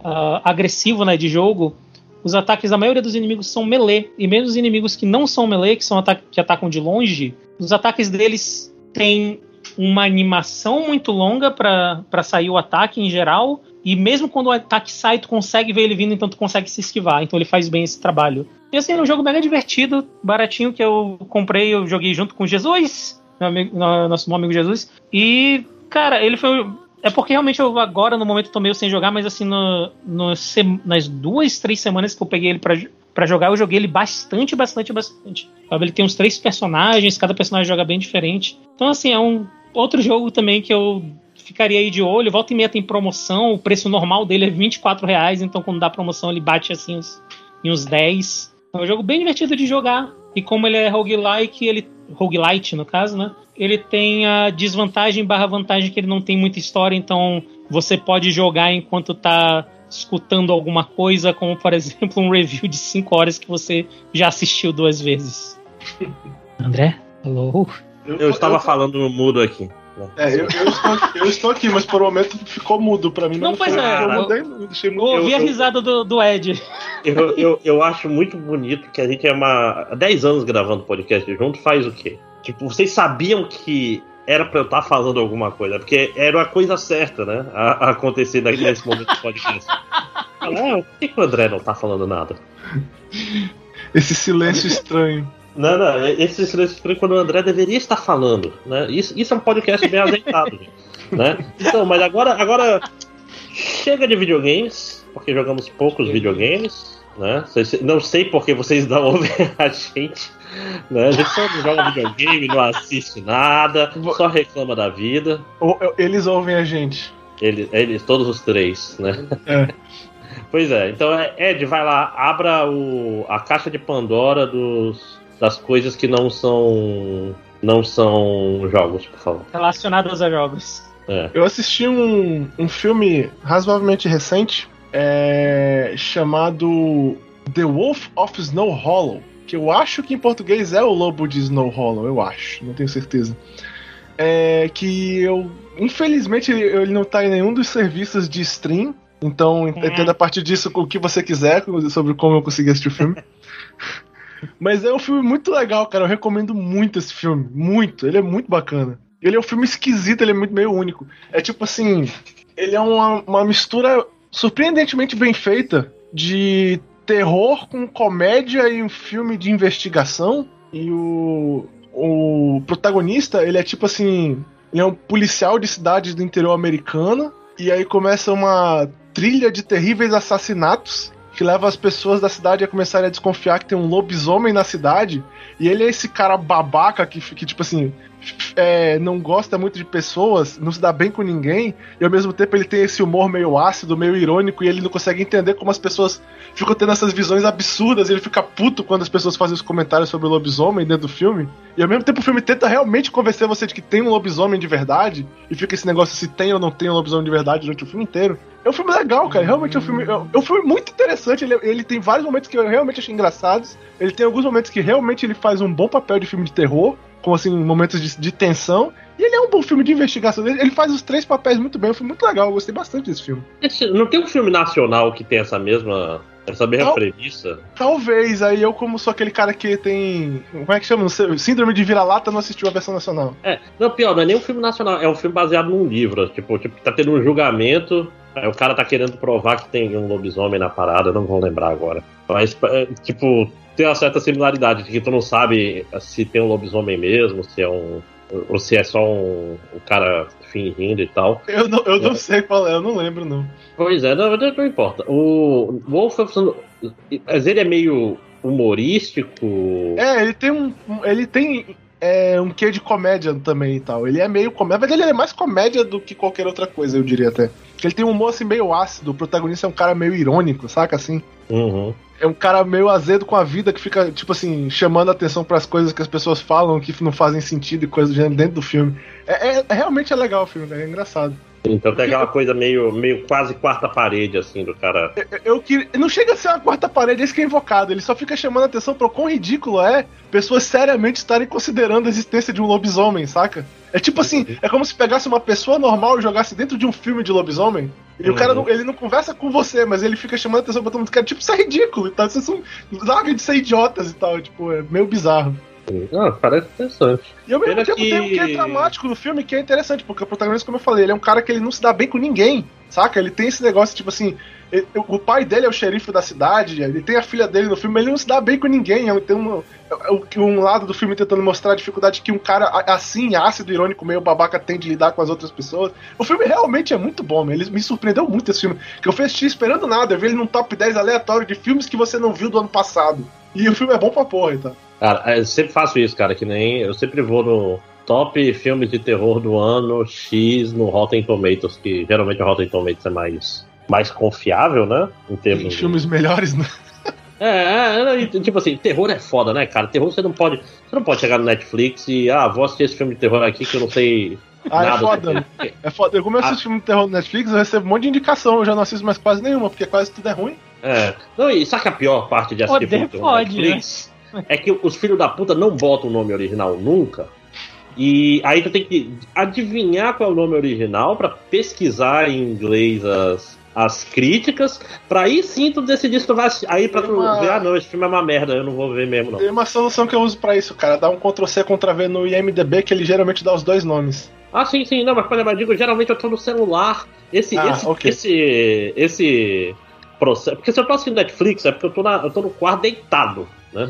S2: uh, agressivo né, de jogo, os ataques da maioria dos inimigos são melee. E mesmo os inimigos que não são melee, que, são que atacam de longe, os ataques deles têm uma animação muito longa para sair o ataque em geral. E mesmo quando o ataque sai, tu consegue ver ele vindo, então tu consegue se esquivar. Então ele faz bem esse trabalho. E assim, é um jogo mega divertido, baratinho, que eu comprei, eu joguei junto com Jesus, meu amigo, nosso bom amigo Jesus. E, cara, ele foi é porque realmente eu agora, no momento, tô meio sem jogar, mas assim, no, no, nas duas, três semanas que eu peguei ele pra, pra jogar, eu joguei ele bastante, bastante, bastante. Ele tem uns três personagens, cada personagem joga bem diferente. Então, assim, é um outro jogo também que eu ficaria aí de olho. Volta e meia tem promoção, o preço normal dele é 24 reais, então quando dá promoção ele bate assim uns, em uns 10. É um jogo bem divertido de jogar. E como ele é roguelike, ele. roguelite no caso, né? ele tem a desvantagem barra vantagem que ele não tem muita história, então você pode jogar enquanto tá escutando alguma coisa, como por exemplo um review de 5 horas que você já assistiu duas vezes. André? Alô?
S1: Eu, eu estava eu, falando no mudo aqui.
S3: É, eu, eu, estou, eu, estou, aqui, mas por um momento ficou mudo pra mim.
S2: Não, pois é. Eu, mudei, deixei muito, ouvi a risada do, do Ed.
S1: Eu, eu, eu acho muito bonito que a gente é uma. Há 10 anos gravando podcast junto, faz o quê? Tipo, vocês sabiam que era pra eu estar falando alguma coisa, porque era a coisa certa, né? A, a acontecer daqui nesse momento do podcast. Ah, por que, que o André não tá falando nada?
S3: Esse silêncio estranho.
S1: Não, não, esse silêncio estranho quando o André deveria estar falando, né? Isso, isso é um podcast bem azeitado, gente, né? Então, mas agora, agora chega de videogames, porque jogamos poucos videogames, né? Não sei porque vocês não ouvem a gente. Né? A gente só não joga videogame, não assiste nada, só reclama da vida.
S3: Eles ouvem a gente.
S1: Eles, eles todos os três, né? É. Pois é, então é, Ed, vai lá, abra o, a caixa de Pandora dos, das coisas que não são não são jogos, por favor.
S2: Relacionadas a jogos.
S3: É. Eu assisti um, um filme razoavelmente recente é, chamado The Wolf of Snow Hollow que eu acho que em português é o Lobo de Snow Hollow, eu acho, não tenho certeza. É que eu. Infelizmente ele, não tá em nenhum dos serviços de stream. Então, é. entenda a partir disso o que você quiser sobre como eu consegui assistir o filme. Mas é um filme muito legal, cara. Eu recomendo muito esse filme. Muito. Ele é muito bacana. Ele é um filme esquisito, ele é muito meio único. É tipo assim. Ele é uma, uma mistura surpreendentemente bem feita de terror com comédia e um filme de investigação. E o, o protagonista, ele é tipo assim. Ele é um policial de cidade do interior americana. E aí começa uma trilha de terríveis assassinatos que leva as pessoas da cidade a começarem a desconfiar que tem um lobisomem na cidade. E ele é esse cara babaca que, que tipo assim, é, não gosta muito de pessoas, não se dá bem com ninguém, e ao mesmo tempo ele tem esse humor meio ácido, meio irônico, e ele não consegue entender como as pessoas ficam tendo essas visões absurdas, ele fica puto quando as pessoas fazem os comentários sobre o lobisomem dentro do filme. E ao mesmo tempo o filme tenta realmente convencer você de que tem um lobisomem de verdade, e fica esse negócio se tem ou não tem um lobisomem de verdade durante o filme inteiro. É um filme legal, cara. Realmente é um filme, é um filme muito interessante. Ele, ele tem vários momentos que eu realmente achei engraçados. Ele tem alguns momentos que realmente ele faz um bom papel de filme de terror com assim, momentos de, de, tensão. E ele é um bom filme de investigação. Ele, ele faz os três papéis muito bem. foi muito legal. Eu gostei bastante desse filme.
S1: Esse, não tem um filme nacional que tem essa mesma. Essa mesma Tal, premissa?
S3: Talvez. Aí eu, como sou aquele cara que tem. Como é que chama? Síndrome de vira-lata, não assistiu a versão nacional.
S1: É. Não, pior, não é nem um filme nacional. É um filme baseado num livro. Tipo, tipo tá tendo um julgamento. Aí o cara tá querendo provar que tem um lobisomem na parada. Não vou lembrar agora. Mas, é, tipo, tem uma certa similaridade, que tu não sabe se tem um lobisomem mesmo, se é um. ou se é só um, um cara fingindo e tal.
S3: Eu não, eu não é. sei qual é, eu não lembro, não.
S1: Pois é, não, não importa. O Wolf mas ele é meio humorístico.
S3: É, ele tem um. Ele tem é, um quê de comédia também e tal. Ele é meio comédia, mas ele é mais comédia do que qualquer outra coisa, eu diria até. Ele tem um humor assim meio ácido, o protagonista é um cara meio irônico, saca assim?
S1: Uhum
S3: é um cara meio azedo com a vida que fica, tipo assim, chamando atenção para as coisas que as pessoas falam que não fazem sentido e coisas do gênero dentro do filme. É, é, é realmente é legal o filme, né? é engraçado.
S1: Então tem aquela coisa meio, meio quase quarta parede, assim, do cara.
S3: Eu, eu, não chega a ser uma quarta parede, esse que é invocado. Ele só fica chamando a atenção pro quão ridículo é pessoas seriamente estarem considerando a existência de um lobisomem, saca? É tipo assim, é como se pegasse uma pessoa normal e jogasse dentro de um filme de lobisomem. E uhum. o cara não, ele não conversa com você, mas ele fica chamando a atenção pra todo mundo. Cara, tipo, isso é ridículo e tal. Vocês são. Larga de ser idiotas e tal. Tipo, é meio bizarro.
S1: Ah, parece interessante.
S3: E ao mesmo Pena tempo que... tem um que é dramático no filme que é interessante, porque o protagonista, como eu falei, ele é um cara que ele não se dá bem com ninguém, saca? Ele tem esse negócio, tipo assim, ele, o pai dele é o xerife da cidade, ele tem a filha dele no filme, mas ele não se dá bem com ninguém. Tem um, um lado do filme tentando mostrar a dificuldade que um cara assim, ácido, irônico, meio babaca tem de lidar com as outras pessoas. O filme realmente é muito bom, ele me surpreendeu muito esse filme. Que eu fui esperando nada, eu vi ele num top 10 aleatório de filmes que você não viu do ano passado. E o filme é bom pra porra, então.
S1: Cara, eu sempre faço isso, cara, que nem. Eu sempre vou no top filmes de terror do ano X no Rotten Tomatoes, que geralmente o Rotten Tomatoes é mais, mais confiável, né?
S3: Em termos. Tem filmes de... melhores, né?
S1: É, é, tipo assim, terror é foda, né, cara? Terror você não pode. Você não pode chegar no Netflix e, ah, vou assistir esse filme de terror aqui que eu não sei. Ah, é nada
S3: é foda. É foda. Eu começo ah. filme de terror no Netflix, eu recebo um monte de indicação, eu já não assisto mais quase nenhuma, porque quase tudo é ruim.
S1: É. Não, e sabe que a pior parte de assistir
S2: filme de terror pode, Netflix?
S1: Né? É que os filhos da puta não botam o nome original nunca. E aí tu tem que adivinhar qual é o nome original para pesquisar em inglês as, as críticas, pra aí sim tu decidir se tu vai aí pra tu uma... ver, ah não, esse filme é uma merda, eu não vou ver mesmo não.
S3: Tem uma solução que eu uso para isso, cara, dá um Ctrl C, Ctrl V no IMDB que ele geralmente dá os dois nomes.
S1: Ah, sim, sim, não, mas quando eu digo, geralmente eu tô no celular, esse, ah, esse, okay. esse, esse processo, porque se eu tô assistindo Netflix é porque eu tô, na, eu tô no quarto deitado. Né?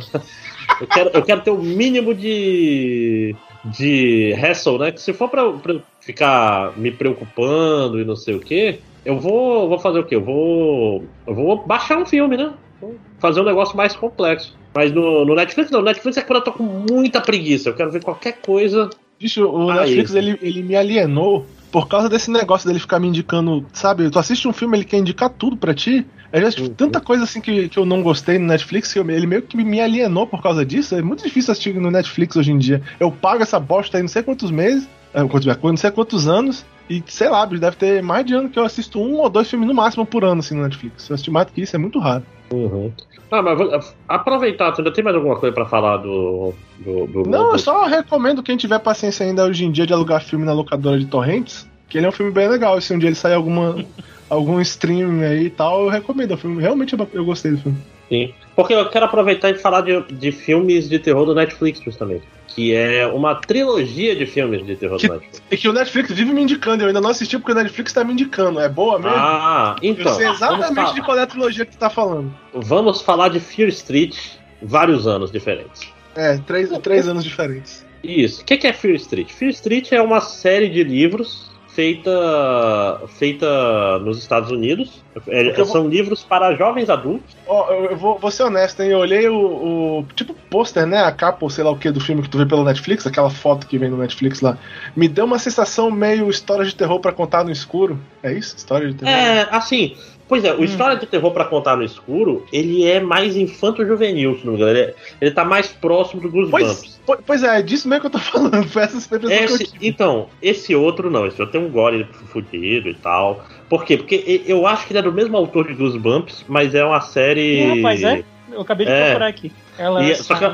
S1: Eu, quero, eu quero ter o um mínimo de, de hassle, né? Que se for pra, pra ficar me preocupando e não sei o que, eu vou, vou fazer o quê? Eu vou, eu vou baixar um filme, né? Vou fazer um negócio mais complexo. Mas no, no Netflix não. No Netflix é quando eu tô com muita preguiça. Eu quero ver qualquer coisa.
S3: Bicho, o Netflix ele, ele me alienou por causa desse negócio dele ficar me indicando, sabe? Tu assiste um filme, ele quer indicar tudo para ti. É já uhum. tanta coisa assim que, que eu não gostei no Netflix, que eu, ele meio que me alienou por causa disso. É muito difícil assistir no Netflix hoje em dia. Eu pago essa bosta aí não sei quantos meses, é, não sei quantos anos, e sei lá, deve ter mais de ano que eu assisto um ou dois filmes no máximo por ano assim no Netflix. Eu assisti mais do que isso, é muito raro.
S1: Uhum. Ah, mas aproveitar, tu ainda tem mais alguma coisa para falar do, do, do
S3: Não, eu só recomendo quem tiver paciência ainda hoje em dia de alugar filme na locadora de torrents, que ele é um filme bem legal. Se um dia ele sair alguma algum streaming aí e tal, eu recomendo. O filme realmente eu gostei do filme.
S1: Sim. Porque eu quero aproveitar e falar de, de filmes de terror do Netflix, justamente. Que é uma trilogia de filmes de terror
S3: que,
S1: do Netflix.
S3: E que o Netflix vive me indicando, eu ainda não assisti porque o Netflix tá me indicando. É boa mesmo?
S1: Ah, então.
S3: Eu sei exatamente de qual é a trilogia que tu tá falando.
S1: Vamos falar de Fear Street, vários anos diferentes.
S3: É, três, três anos diferentes.
S1: Isso. O que é Fear Street? Fear Street é uma série de livros feita feita nos Estados Unidos. É, são vou... livros para jovens adultos.
S3: Oh, eu vou, vou ser honesto, hein? Eu olhei o, o tipo pôster, né? A capa, ou sei lá o que, do filme que tu vê pelo Netflix, aquela foto que vem no Netflix lá. Me deu uma sensação meio história de terror para contar no escuro. É isso? História de terror?
S1: É, assim. Pois é, o hum. História de Terror para Contar no Escuro, ele é mais infanto-juvenil, se não me engano. Ele, é, ele tá mais próximo do Goosebumps.
S3: Pois, pois é, é disso mesmo que eu tô falando. Foi essa
S1: esse, que Então, esse outro não. Esse outro tem um gore fudido e tal. Por quê? Porque eu acho que ele é do mesmo autor de Goosebumps, mas é uma série...
S2: É, mas é. Eu acabei de é. procurar aqui.
S1: Ela e, é, só que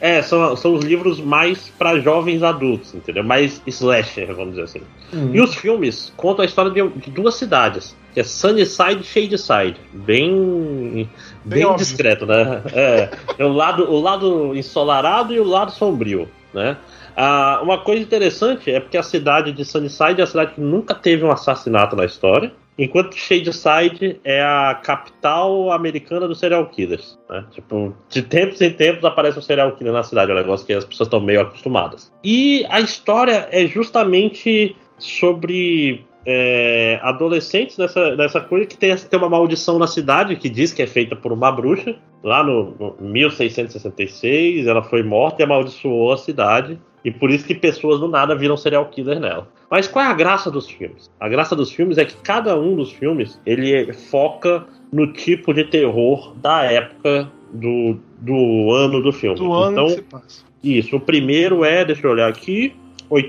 S1: é, são, são os livros mais para jovens adultos, entendeu? Mais slasher, vamos dizer assim. Uhum. E os filmes contam a história de, de, duas cidades, que é Sunnyside e Shadeside. Bem, bem, bem discreto, né? É, é o, lado, o lado ensolarado e o lado sombrio, né? Ah, uma coisa interessante é porque a cidade de Sunnyside é a cidade que nunca teve um assassinato na história. Enquanto Shadeside é a capital americana dos serial killers. Né? Tipo, de tempos em tempos aparece um serial killer na cidade, é um negócio que as pessoas estão meio acostumadas. E a história é justamente sobre é, adolescentes nessa, nessa coisa que tem, tem uma maldição na cidade que diz que é feita por uma bruxa. Lá no, no 1666, ela foi morta e amaldiçoou a cidade. E por isso que pessoas do nada viram serial killer nela. Mas qual é a graça dos filmes? A graça dos filmes é que cada um dos filmes ele foca no tipo de terror da época do, do ano do filme.
S3: Do ano então, que se passa.
S1: Isso, o primeiro é, deixa eu olhar aqui,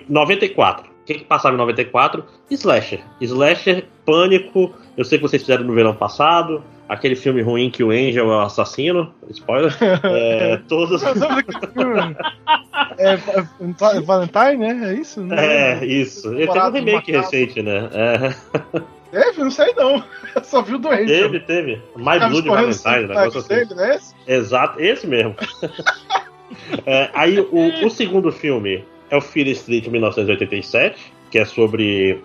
S1: 94 que, que passava em 94? Slasher. Slasher, Pânico. Eu sei que vocês fizeram no verão passado. Aquele filme ruim que o Angel é o assassino. Spoiler. É, todos.
S3: é, é, Valentine, né? É isso?
S1: Não é, isso. Ele teve um remake recente, né? É.
S3: Teve? Não sei não. Eu só vi o do Angel.
S1: Teve, teve. My Blood Valentine, negócio assim. Teve, né? Exato, esse mesmo. é, aí o, o segundo filme é o Fear Street 1987, que é sobre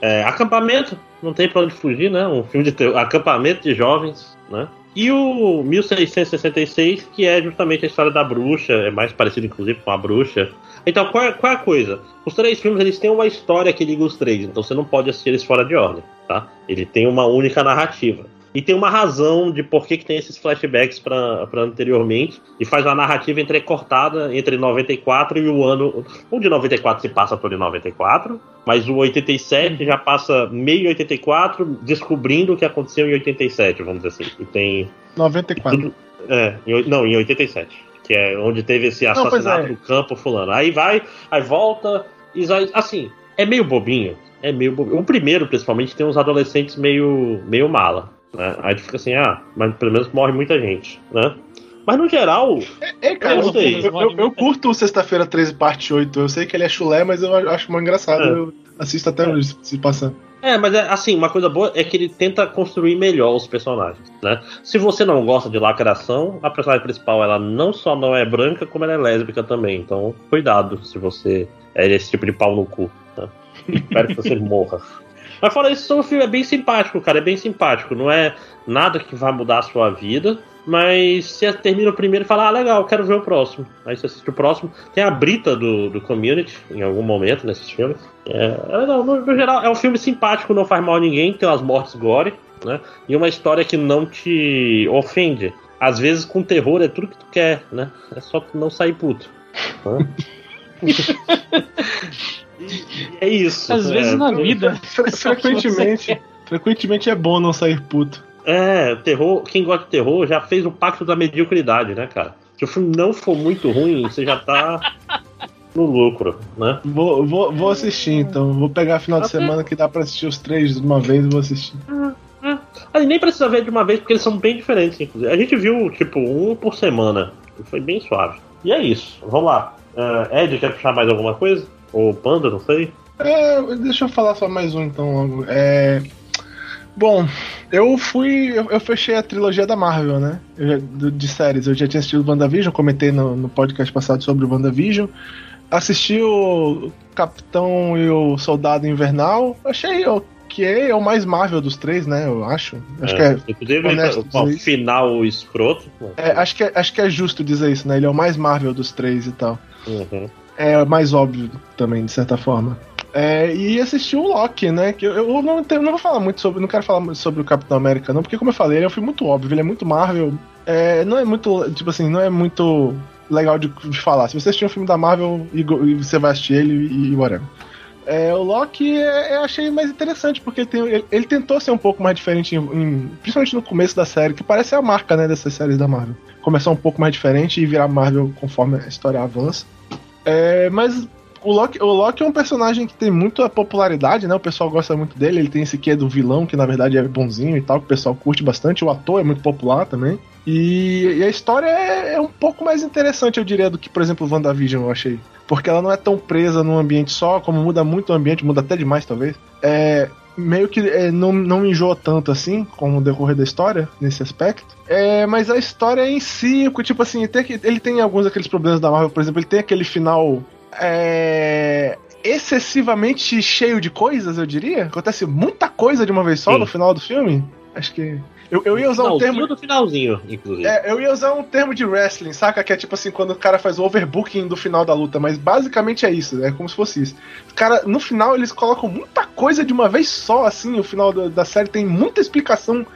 S1: é, acampamento, não tem pra onde fugir, né? Um filme de acampamento de jovens, né? E o 1666, que é justamente a história da bruxa, é mais parecido inclusive com a bruxa. Então, qual é, qual é a coisa? Os três filmes eles têm uma história que liga os três, então você não pode assistir eles fora de ordem, tá? Ele tem uma única narrativa. E tem uma razão de por que, que tem esses flashbacks para anteriormente. E faz uma narrativa entrecortada entre 94 e o ano. O de 94 se passa todo em 94, mas o 87 já passa meio 84, descobrindo o que aconteceu em 87, vamos dizer assim. E tem.
S3: 94. Tudo,
S1: é, em, não, em 87. Que é onde teve esse assassinato não, é. no campo fulano. Aí vai, aí volta. E assim, é meio bobinho. É meio bobinho. O primeiro, principalmente, tem uns adolescentes meio, meio mala. Né? Aí tu fica assim, ah, mas pelo menos morre muita gente, né? Mas no geral.
S3: É, é cara, eu, eu, eu, eu, curto Sexta-feira 13, parte 8. Eu sei que ele é chulé, mas eu acho mais engraçado. É. Eu assisto até hoje se passando.
S1: É, mas é, assim, uma coisa boa é que ele tenta construir melhor os personagens, né? Se você não gosta de lacração, a personagem principal ela não só não é branca, como ela é lésbica também. Então, cuidado se você é esse tipo de pau no cu. Né? Espero que você morra. Mas fora isso, o filme é bem simpático, cara. É bem simpático. Não é nada que vai mudar a sua vida. Mas você termina o primeiro e fala, ah, legal, quero ver o próximo. Aí você assiste o próximo. Tem a Brita do, do Community em algum momento nesses filmes. É, é legal. No, no, geral, é um filme simpático, não faz mal a ninguém, tem umas mortes gore, né? E uma história que não te ofende. Às vezes, com terror é tudo que tu quer, né? É só tu não sair puto. Né? é isso.
S2: Às vezes é, na vida.
S3: Frequentemente, frequentemente é bom não sair puto.
S1: É, terror, quem gosta de terror já fez o pacto da mediocridade, né, cara? Se o filme não for muito ruim, você já tá no lucro, né?
S3: Vou, vou, vou assistir então. Vou pegar final de semana que dá pra assistir os três de uma vez e vou assistir.
S1: Ah, nem precisa ver de uma vez porque eles são bem diferentes, inclusive. A gente viu, tipo, um por semana. Foi bem suave. E é isso. Vamos lá. Uh, Ed, quer puxar mais alguma coisa? Ou Panda, não sei.
S3: É, deixa eu falar só mais um então logo. É. Bom, eu fui. Eu, eu fechei a trilogia da Marvel, né? Já, de séries. Eu já tinha assistido WandaVision, comentei no, no podcast passado sobre o WandaVision. Assisti o Capitão e o Soldado Invernal. Achei ok, é o mais Marvel dos três, né? Eu acho. Acho é, que é.
S1: Inclusive, o final escroto.
S3: É, acho, que é, acho que é justo dizer isso, né? Ele é o mais Marvel dos três e tal. Uhum é mais óbvio também, de certa forma. É, e assistir o Loki, né? Que eu, eu não, tenho, não vou falar muito sobre. Não quero falar muito sobre o Capitão América, não, porque como eu falei, ele é um filme muito óbvio, ele é muito Marvel. É, não é muito. Tipo assim, não é muito legal de, de falar. Se você assistir um filme da Marvel e, e você vai assistir ele e, e whatever. É, o Loki é, eu achei mais interessante, porque ele, tem, ele, ele, tentou ser um pouco mais diferente, em, em, principalmente no começo da série, que parece a marca né, dessas séries da Marvel. Começar um pouco mais diferente e virar Marvel conforme a história avança. É, mas o Loki, o Loki é um personagem que tem muita popularidade, né? O pessoal gosta muito dele. Ele tem esse quê do vilão, que na verdade é bonzinho e tal, que o pessoal curte bastante. O ator é muito popular também. E, e a história é, é, um pouco mais interessante, eu diria, do que, por exemplo, o WandaVision, eu achei. Porque ela não é tão presa num ambiente só, como muda muito o ambiente, muda até demais, talvez. É, meio que é, não, não enjoa tanto assim, com o decorrer da história, nesse aspecto. É, mas a história em si, tipo assim, tem, ele tem alguns daqueles problemas da Marvel, por exemplo, ele tem aquele final. É, excessivamente cheio de coisas, eu diria. Acontece muita coisa de uma vez só Sim. no final do filme. Acho que. Eu, eu ia usar um termo.
S1: do finalzinho, inclusive.
S3: É, eu ia usar um termo de wrestling, saca? Que é tipo assim, quando o cara faz o overbooking do final da luta, mas basicamente é isso, é como se fosse isso. Cara, no final eles colocam muita coisa de uma vez só, assim, o final da, da série tem muita explicação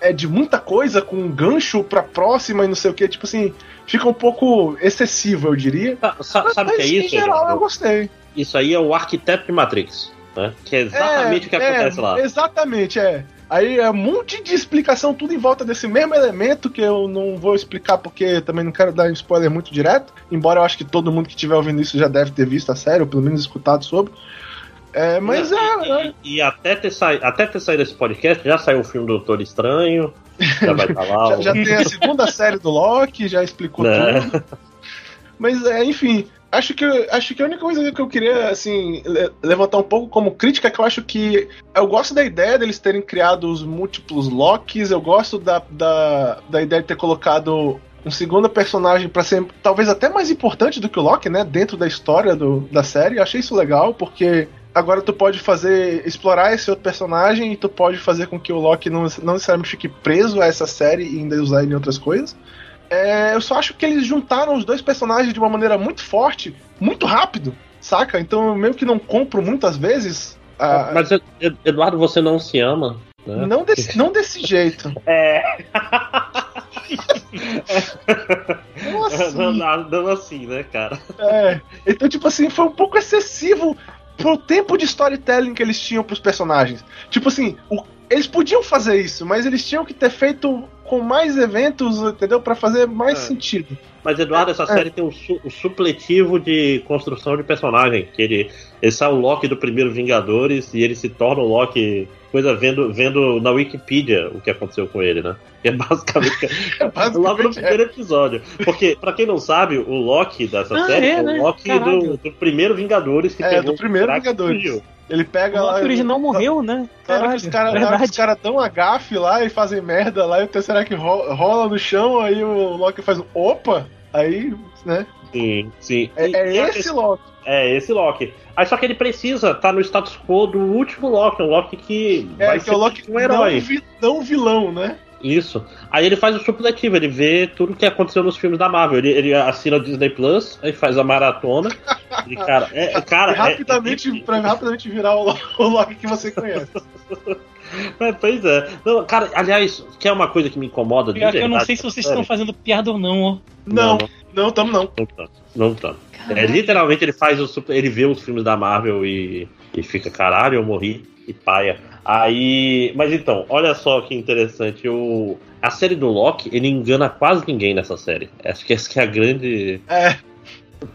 S3: é de muita coisa, com um gancho pra próxima e não sei o que, tipo assim, fica um pouco excessivo, eu diria.
S1: Ah, sabe o que é isso?
S3: Em geral, eu, eu gostei.
S1: Isso aí é o arquiteto de Matrix, né? Que é exatamente é, o que acontece
S3: é,
S1: lá.
S3: Exatamente, é. Aí é um monte de explicação, tudo em volta desse mesmo elemento que eu não vou explicar porque também não quero dar spoiler muito direto. Embora eu acho que todo mundo que estiver ouvindo isso já deve ter visto a série, ou pelo menos escutado sobre. É, mas
S1: e,
S3: é,
S1: é... E, até, ter sa... até ter saído esse podcast, já saiu o filme do Doutor Estranho. Já vai estar lá.
S3: já, já tem a segunda série do Loki, já explicou né? tudo. Mas, é, enfim, acho que, acho que a única coisa que eu queria, assim, levantar um pouco como crítica é que eu acho que. Eu gosto da ideia deles terem criado os múltiplos Locks, eu gosto da, da, da ideia de ter colocado um segundo personagem para ser talvez até mais importante do que o Loki, né? Dentro da história do, da série. Eu achei isso legal, porque agora tu pode fazer. explorar esse outro personagem e tu pode fazer com que o Loki não, não necessariamente fique preso a essa série e ainda usar em outras coisas. É, eu só acho que eles juntaram os dois personagens de uma maneira muito forte, muito rápido, saca? Então eu meio que não compro muitas vezes.
S1: A... Mas, Eduardo, você não se ama?
S3: Né? Não, desse, não desse jeito.
S1: É. Assim. Não, não assim, né, cara?
S3: É. Então, tipo assim, foi um pouco excessivo pro tempo de storytelling que eles tinham pros personagens. Tipo assim, o, eles podiam fazer isso, mas eles tinham que ter feito com mais eventos, entendeu? para fazer mais é. sentido.
S1: Mas, Eduardo, essa é. série tem um, su um, supletivo de construção de personagem. Que ele, ele sai o Loki do primeiro Vingadores e ele se torna o Loki. Coisa vendo, vendo na Wikipedia o que aconteceu com ele, né? É basicamente, é basicamente logo no primeiro episódio. Porque, pra quem não sabe, o Loki dessa ah, série é, é o né? Loki do, do, primeiro Vingadores
S3: que é, do primeiro Vingadores. Ele pega o lá.
S2: O original morreu, né?
S3: Caralho, os caras cara dão a gafe lá e fazem merda lá, e o Tesseract rola no chão, aí o Loki faz um opa, aí, né?
S1: Sim, sim.
S3: É, é esse Loki.
S1: É, esse Loki. Aí só que ele precisa estar tá no status quo do último Loki, um Loki que
S3: é, vai que ser é o Loki um herói. Não, não vilão, né?
S1: Isso. Aí ele faz o supletivo, ele vê tudo que aconteceu nos filmes da Marvel. Ele, ele assina o Disney Plus, aí faz a maratona. e, cara, é, cara,
S3: e rapidamente, é, é... pra rapidamente virar o, o Loki que você conhece.
S1: É, pois é. Não, cara, aliás, que é uma coisa que me incomoda
S2: de verdade, Eu não sei se vocês estão fazendo piada ou não, ó.
S3: Não, não, estamos não.
S1: Não estamos. Não estamos. É, literalmente ele faz o ele vê os filmes da Marvel e, e fica, caralho, eu morri e paia. Aí. Mas então, olha só que interessante. O, a série do Loki, ele engana quase ninguém nessa série. Acho que essa que é a grande.
S3: É.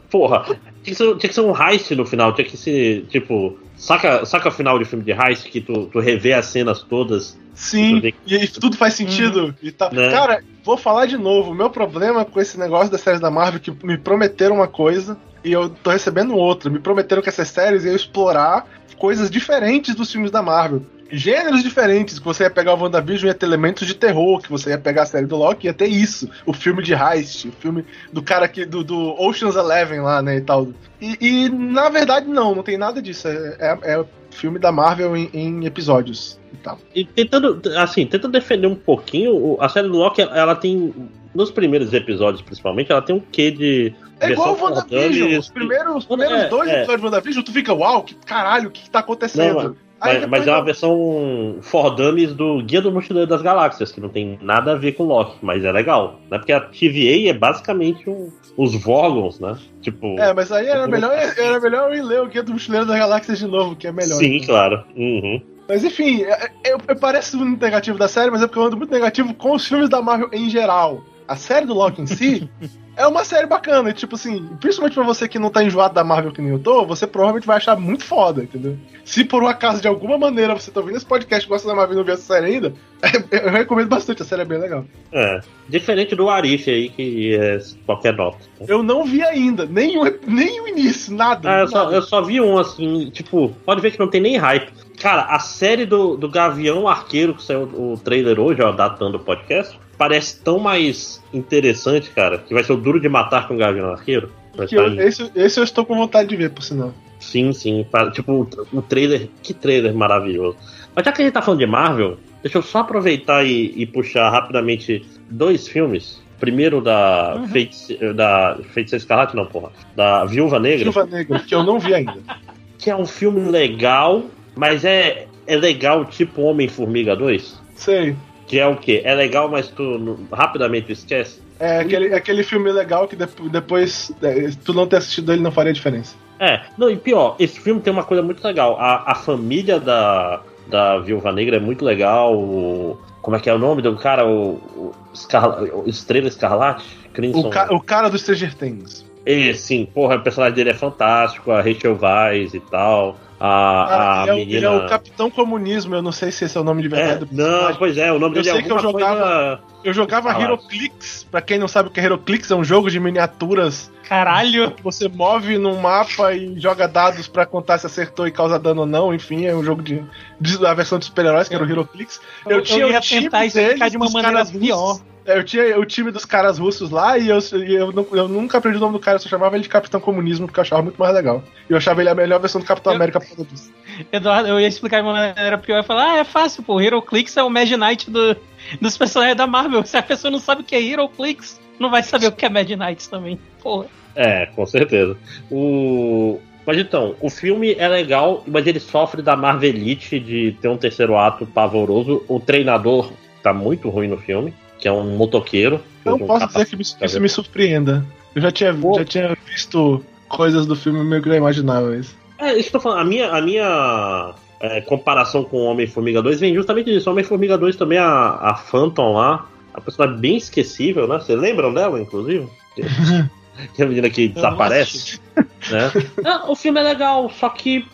S1: Porra, tinha que, ser, tinha que ser um heist no final, tinha que ser, tipo, saca, saca o final de filme de heist que tu, tu revê as cenas todas.
S3: Sim, e aí tudo faz sentido. Uhum. E tá. Né? Cara, vou falar de novo. O meu problema com esse negócio das séries da Marvel é que me prometeram uma coisa e eu tô recebendo outra. Me prometeram que essas séries iam explorar coisas diferentes dos filmes da Marvel gêneros diferentes, que você ia pegar o WandaVision ia ter elementos de terror, que você ia pegar a série do Loki ia ter isso, o filme de heist, o filme do cara que do, do Ocean's Eleven lá, né, e tal. E, e, na verdade não, não tem nada disso, é, é, é filme da Marvel em, em, episódios e tal.
S1: E tentando, assim, tentando defender um pouquinho, a série do Loki, ela tem, nos primeiros episódios principalmente, ela tem um quê de
S3: é igual o WandaVision. Os primeiros, os primeiros é, dois é. episódios de WandaVision, tu fica, uau, que caralho, o que, que tá acontecendo? Não,
S1: mas, mas é uma versão for dummies do Guia do Mochileiro das Galáxias, que não tem nada a ver com Loki, mas é legal. Né? Porque a TVA é basicamente um, os Vorgons, né? Tipo.
S3: É, mas aí era melhor, era melhor eu ir ler o Guia do Mochileiro das Galáxias de novo, que é melhor.
S1: Sim, né? claro. Uhum.
S3: Mas enfim, eu, é, eu, eu pareço muito negativo da série, mas é porque eu ando muito negativo com os filmes da Marvel em geral. A série do Loki em si é uma série bacana. E, tipo assim, principalmente pra você que não tá enjoado da Marvel que nem eu tô, você provavelmente vai achar muito foda, entendeu? Se por um acaso, de alguma maneira, você tá ouvindo esse podcast e gosta da Marvel e não viu essa série ainda, eu recomendo bastante, a série é bem legal.
S1: É, diferente do Arif aí, que é qualquer nota.
S3: Eu não vi ainda, nem o, nem o início, nada.
S1: Ah, eu,
S3: nada.
S1: Só, eu só vi um, assim, tipo, pode ver que não tem nem hype. Cara, a série do, do Gavião Arqueiro, que saiu o trailer hoje, ó, datando o podcast, parece tão mais interessante, cara, que vai ser o duro de matar com o Gavião Arqueiro.
S3: Eu, esse, esse eu estou com vontade de ver, por sinal.
S1: Sim, sim. Tipo, o trailer. Que trailer maravilhoso. Mas já que a gente tá falando de Marvel, deixa eu só aproveitar e, e puxar rapidamente dois filmes. Primeiro da uhum. Da Feiticeira Escarlate, não, porra. Da Viúva Negra.
S3: Viúva Negra, que eu não vi ainda.
S1: que é um filme legal, mas é, é legal tipo Homem-Formiga 2?
S3: Sei.
S1: Que é o quê? É legal, mas tu rapidamente esquece?
S3: É aquele, aquele filme legal que depois é, tu não ter assistido ele não faria diferença.
S1: É, não, e pior, esse filme tem uma coisa muito legal. A, a família da, da Viúva Negra é muito legal. O, como é que é o nome do cara? O, o, Escarla, o Estrela Escarlate?
S3: O, ca, o, cara do Stranger Things.
S1: E, sim, porra, o personagem dele é fantástico, a Rachel Weisz e tal. A, a
S3: ele, é,
S1: menina...
S3: ele é o Capitão Comunismo, eu não sei se esse é o nome de verdade
S1: é, Não, pois é, o nome
S3: eu
S1: dele
S3: é sei que eu jogava, coisa... Eu jogava ah, HeroClix, pra quem não sabe o que é HeroClix, é um jogo de miniaturas.
S2: Caralho!
S3: Você move num mapa e joga dados para contar se acertou e causa dano ou não, enfim, é um jogo de, de a versão de super-heróis, que era o HeroClix.
S2: Eu, eu, tinha eu ia tentar explicar de uma maneira pior.
S3: Eu tinha o time dos caras russos lá e eu, eu, eu, nunca aprendi o nome do cara, eu só chamava ele de Capitão Comunismo porque eu achava muito mais legal. E eu achava ele a melhor versão do Capitão eu, América por causa disso.
S2: Eduardo, eu ia explicar de uma maneira pior e falar: ah, é fácil, pô, HeroClix é o Mad Knight do, dos personagens da Marvel. Se a pessoa não sabe o que é HeroClix, não vai saber o que é Mad Knight também, porra.
S1: É, com certeza. O. Mas então, o filme é legal, mas ele sofre da Marvelite de ter um terceiro ato pavoroso. O treinador tá muito ruim no filme que é um motoqueiro.
S3: Não posso dizer que isso me surpreenda. Eu já tinha, já tinha visto coisas do filme meio que já imaginava isso.
S1: É, isso que eu tô falando. A minha, a minha é, comparação com o Homem-Formiga 2 vem justamente disso. Homem-Formiga 2 também, a, a Phantom lá, a pessoa bem esquecível, né? Vocês lembram dela, inclusive? que é a menina que desaparece. né? Não, o filme é legal, só que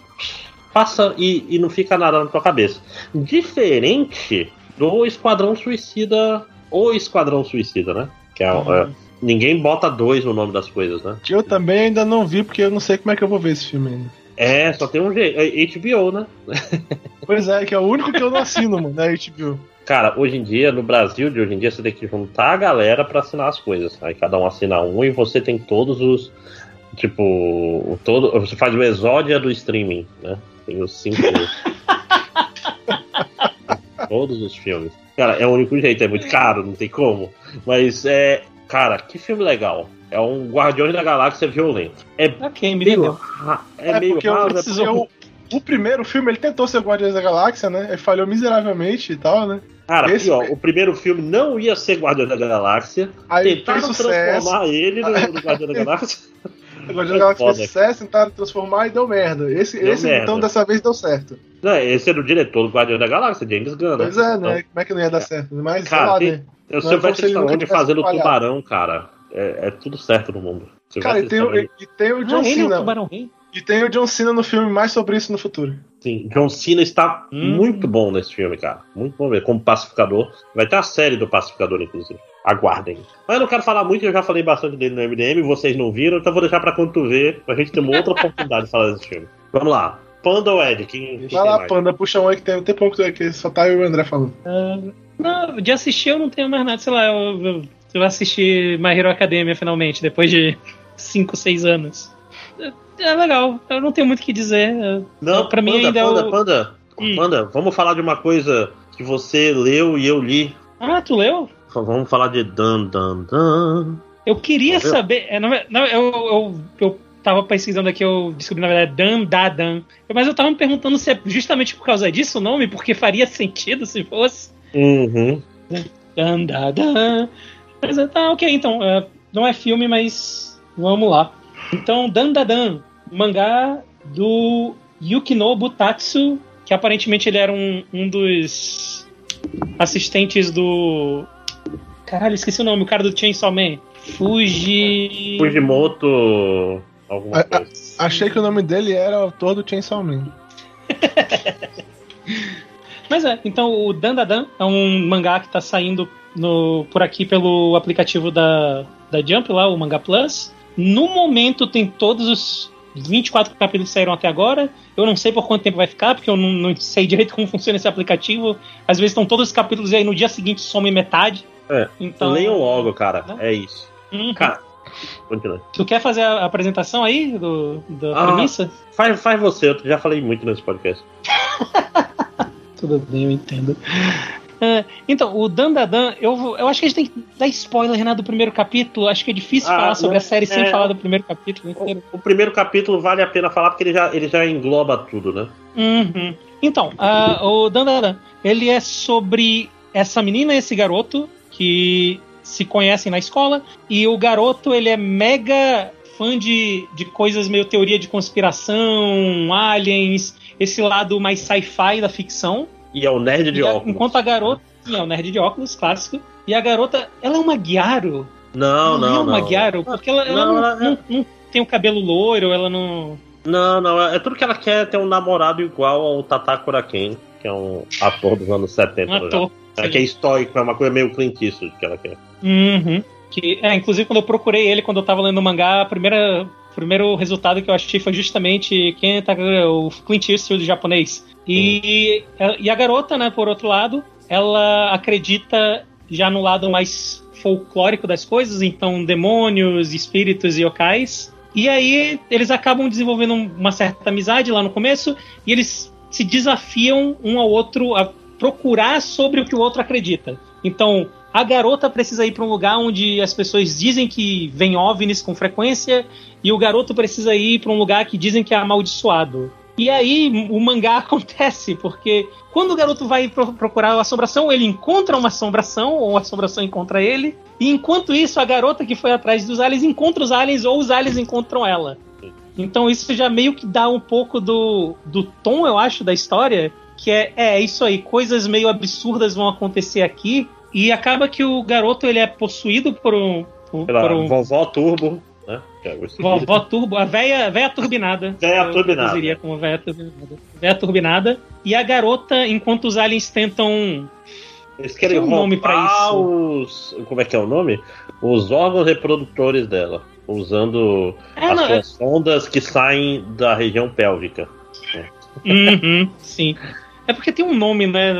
S1: passa e, e não fica nada na tua cabeça. Diferente do Esquadrão Suicida ou Esquadrão Suicida, né? Que é, uhum. é, ninguém bota dois no nome das coisas, né?
S3: Eu também ainda não vi, porque eu não sei como é que eu vou ver esse filme ainda.
S1: É, só tem um jeito. É HBO, né?
S3: Pois é, que é o único que eu não assino, mano, é HBO.
S1: Cara, hoje em dia, no Brasil de hoje em dia, você tem que juntar a galera para assinar as coisas. Aí cada um assina um e você tem todos os. Tipo, todo, você faz o exódia do streaming, né? Tem os cinco. todos os filmes. Cara, é o único jeito, é muito caro, não tem como. Mas é. Cara, que filme legal. É um Guardiões da Galáxia violento. É
S2: ok, me meio,
S3: é, é meio porque raro, é o, o primeiro filme ele tentou ser Guardiões da Galáxia, né? Ele falhou miseravelmente e tal, né?
S1: Cara, Esse... aqui, ó, o primeiro filme não ia ser Guardiões da Galáxia.
S3: Aí Tentaram
S1: transformar ele no, no Guardiões da Galáxia.
S3: O Guardiões da Galáxia fez sucesso, tentaram transformar e deu merda. Esse, deu esse merda. então, dessa vez deu certo.
S1: Não, esse é o diretor do Guardião da Galáxia, James Gunn.
S3: Pois é, né? Então, Como é que não ia dar certo? Mas,
S1: cara, sei lá, né? Sei vai ter onde fazendo o tubarão, cara. É, é, tudo certo no mundo.
S3: cara, e tem, o, e tem o John Cena. E tem o John Cena no filme mais sobre isso no futuro.
S1: Sim, John Cena está hum. muito bom nesse filme, cara. Muito bom mesmo. Como pacificador. Vai ter a série do pacificador, inclusive. Aguardem. Mas eu não quero falar muito, eu já falei bastante dele no MDM, vocês não viram, então vou deixar pra quando tu ver, pra gente ter uma outra oportunidade de falar desse filme. Vamos lá. Panda ou Ed? Quem, quem
S3: Vai lá, mais? Panda, puxa um aí que tem, tem pouco que só tá eu e o André falando.
S2: Uh, não, de assistir eu não tenho mais nada, sei lá, eu, eu, eu vou assistir My Hero Academia finalmente, depois de 5, 6 anos. É, é, legal, eu não tenho muito o que dizer.
S1: Não, pra mim ainda Panda, é o... Panda, hum. Panda, vamos falar de uma coisa que você leu e eu li.
S2: Ah, tu leu?
S1: Vamos falar de Dan Dan Dan.
S2: Eu queria saber. É, não, não, eu, eu, eu tava pesquisando aqui, eu descobri na verdade Dan Da Dan. Mas eu tava me perguntando se é justamente por causa disso o nome, porque faria sentido se fosse.
S1: Uhum.
S2: Dan Da Dan. Mas tá, ok, então. Uh, não é filme, mas vamos lá. Então, Dan Da Dan, mangá do Yukinobu Tatsu, que aparentemente ele era um, um dos assistentes do. Caralho, esqueci o nome, o cara do Chainsaw Man. Fuji.
S1: Fujimoto. Alguma
S3: coisa. A, achei que o nome dele era o autor do Chainsaw Man.
S2: Mas é, então o Dandadan é um mangá que tá saindo no, por aqui pelo aplicativo da, da Jump lá, o Manga Plus. No momento tem todos os 24 capítulos que saíram até agora. Eu não sei por quanto tempo vai ficar, porque eu não, não sei direito como funciona esse aplicativo. Às vezes estão todos os capítulos e aí no dia seguinte some metade.
S1: É, então, leiam logo, cara. Né? É isso. Uhum. Cara,
S2: Continua. Tu quer fazer a apresentação aí do, da ah, premissa?
S1: Faz, faz você, eu já falei muito nesse podcast.
S2: Tudo bem, eu entendo. É, então, o Dandadan, eu, eu acho que a gente tem que dar spoiler né, do primeiro capítulo. Acho que é difícil ah, falar sobre a série é, sem falar do primeiro capítulo.
S1: O, o, primeiro capítulo vale a pena falar porque ele já, ele já engloba tudo, né?
S2: Uhum. Então, uh, o Dandadan, ele é sobre essa menina e esse garoto que se conhecem na escola e o garoto ele é mega fã de, de coisas meio teoria de conspiração, aliens. esse lado mais sci-fi da ficção.
S1: E é o nerd de óculos.
S2: Enquanto a garota. Sim, é o nerd de óculos, clássico. E a garota, ela é uma Gyaro.
S1: Não, não, não.
S2: é uma Gyaro, porque ela, ela não, não, não, não tem o cabelo loiro, ela não.
S1: Não, não, é tudo que ela quer é ter um namorado igual ao Tata Kuraken, que é um ator dos anos 70. Um ator. É, que é estoico, é uma coisa meio Clint Eastwood que ela quer.
S2: Uhum. Que, é, inclusive quando eu procurei ele, quando eu tava lendo o mangá, a primeira, o primeiro resultado que eu achei foi justamente quem tá, o Clint Eastwood japonês. E, uhum. e a garota, né, por outro lado, ela acredita já no lado mais folclórico das coisas, então demônios, espíritos e yokais. E aí eles acabam desenvolvendo uma certa amizade lá no começo e eles se desafiam um ao outro a procurar sobre o que o outro acredita. Então, a garota precisa ir para um lugar onde as pessoas dizem que vem OVNIs com frequência e o garoto precisa ir para um lugar que dizem que é amaldiçoado. E aí o mangá acontece, porque quando o garoto vai procurar a assombração, ele encontra uma assombração, ou a assombração encontra ele. E enquanto isso, a garota que foi atrás dos aliens encontra os aliens, ou os aliens encontram ela. Então isso já meio que dá um pouco do, do tom, eu acho, da história. Que é, é isso aí, coisas meio absurdas vão acontecer aqui. E acaba que o garoto ele é possuído por um. Por,
S1: Pela
S2: por um...
S1: vovó Turbo né?
S2: É vovó Turbo, a véia, véia turbinada.
S1: Véia turbinada.
S2: Eu como véia turbinada. Véia turbinada. E a garota, enquanto os aliens tentam.
S1: Eles querem um nome para isso. os. Como é que é o nome? Os órgãos reprodutores dela. Usando é, as não, suas é... ondas que saem da região pélvica.
S2: Uhum, sim. É porque tem um nome, né?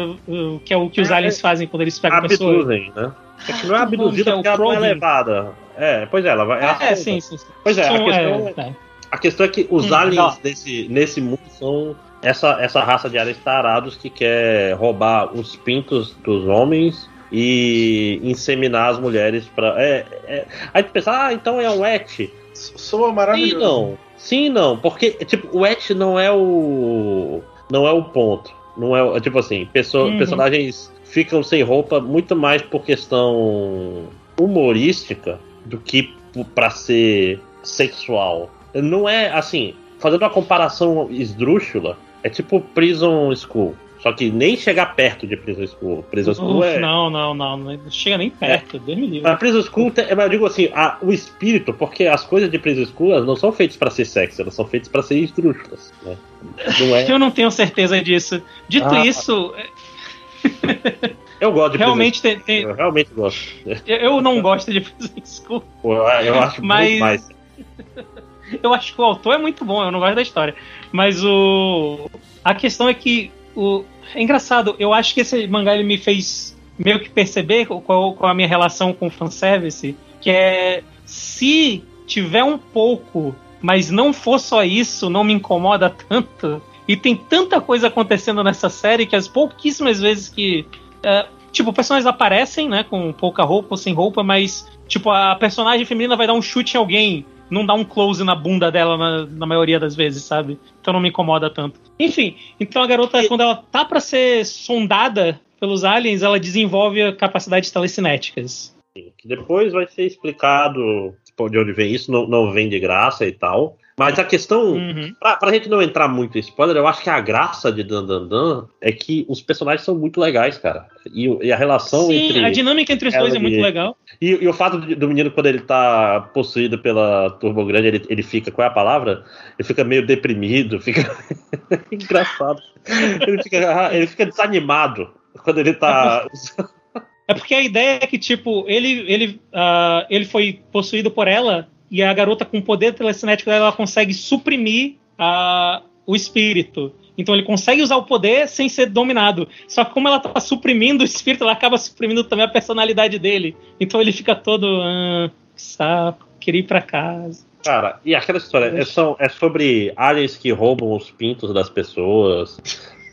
S2: Que é o que os é, aliens fazem quando eles pegam
S1: abduzem, pessoas. né? É que não é ah, abduzida porque ela não é levada. É, pois é, ela vai.
S2: É, é sim, sim, sim,
S1: Pois é, a questão, é, é, a questão é que os hum, aliens desse, nesse mundo são essa, essa raça de aliens tarados que quer roubar os pintos dos homens e inseminar as mulheres para é, é, aí tu pensa, ah, então é um et.
S3: Soa maravilhoso.
S1: Sim, não. Sim, não, porque tipo, o et não é o não é o ponto. Não é, tipo assim, pessoa, uhum. personagens ficam sem roupa muito mais por questão humorística do que para ser sexual. Não é assim, fazendo uma comparação esdrúxula, é tipo Prison School. Só que nem chegar perto de Prison School. Prison School Uf, é.
S2: Não, não, não. Não chega nem perto. É. Deus me livre.
S1: A Prison School, mas eu digo assim, a, o espírito, porque as coisas de Prison School não são feitas para ser sexy, elas são feitas para ser esdrúxulas. Né?
S2: Não é... eu não tenho certeza disso. Dito ah, isso.
S1: Eu gosto de
S2: realmente tem, tem,
S1: Eu realmente gosto.
S2: Eu não gosto de Prison School.
S1: Pô, eu acho mas... muito mais.
S2: eu acho que o autor é muito bom, eu não gosto da história. Mas o. A questão é que. O... É engraçado, eu acho que esse mangá ele me fez meio que perceber qual, qual a minha relação com o fanservice. Que é. Se tiver um pouco, mas não for só isso, não me incomoda tanto. E tem tanta coisa acontecendo nessa série que as pouquíssimas vezes que é, tipo, personagens aparecem, né, com pouca roupa ou sem roupa, mas, tipo, a personagem feminina vai dar um chute em alguém, não dá um close na bunda dela na, na maioria das vezes, sabe? Então não me incomoda tanto. Enfim, então a garota, quando ela tá para ser sondada pelos aliens, ela desenvolve capacidades telecinéticas.
S1: Que depois vai ser explicado de onde vem isso, não, não vem de graça e tal. Mas a questão, uhum. pra, pra gente não entrar muito em spoiler, eu acho que a graça de Dan Dan Dan é que os personagens são muito legais, cara. E, e a relação Sim, entre.
S2: a dinâmica entre os dois é muito legal.
S1: E, e, o fato do menino, quando ele tá possuído pela Turbo Grande, ele, ele fica, qual é a palavra? Ele fica meio deprimido, fica. engraçado. Ele fica, ele fica desanimado quando ele tá.
S2: É porque a ideia é que, tipo, ele, ele, uh, ele foi possuído por ela e a garota com o poder telecinético dela ela consegue suprimir a, o espírito. Então ele consegue usar o poder sem ser dominado. Só que como ela tá suprimindo o espírito, ela acaba suprimindo também a personalidade dele. Então ele fica todo. Ah, saco, queria ir pra casa.
S1: Cara, e aquela história é, é sobre aliens que roubam os pintos das pessoas.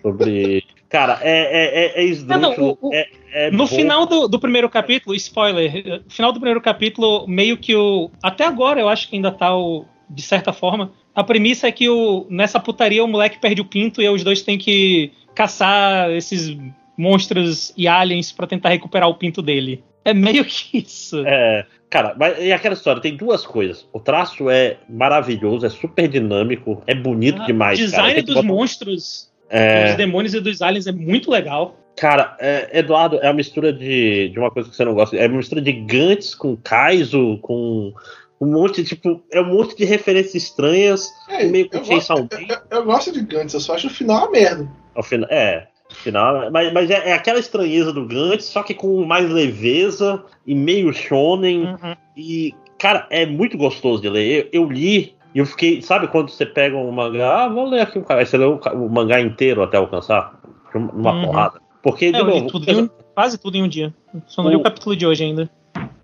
S1: Sobre. Cara, é, é, é, é esdrúxulo. Não, não, o, é, é
S2: no bom. final do, do, primeiro capítulo, spoiler, no final do primeiro capítulo, meio que o. Até agora eu acho que ainda tá o. De certa forma. A premissa é que o, nessa putaria o moleque perde o pinto e os dois têm que caçar esses monstros e aliens para tentar recuperar o pinto dele. É meio que isso.
S1: É. Cara, mas e aquela história, tem duas coisas. O traço é maravilhoso, é super dinâmico, é bonito ah, demais.
S2: O design
S1: cara.
S2: dos botar... monstros, é... dos demônios e dos aliens é muito legal.
S1: Cara, é, Eduardo, é uma mistura de, de uma coisa que você não gosta. É uma mistura de Gantz com Kaizo, com um monte, tipo, é um monte de referências estranhas,
S3: é, meio com Chainsaw eu, eu, eu, gosto de Gantz, eu só acho o final uma merda.
S1: O final, é, final, mas, mas é, é, aquela estranheza do Gantz, só que com mais leveza e meio shonen. Uhum. E, cara, é muito gostoso de ler. Eu, eu li e eu fiquei, sabe quando você pega um mangá, ah, vou ler aqui um cara, aí você lê o, o mangá inteiro até alcançar, numa uhum. porrada. Porque, é, de
S2: novo, tudo um, quase tudo em um dia. Só não li o capítulo de hoje ainda.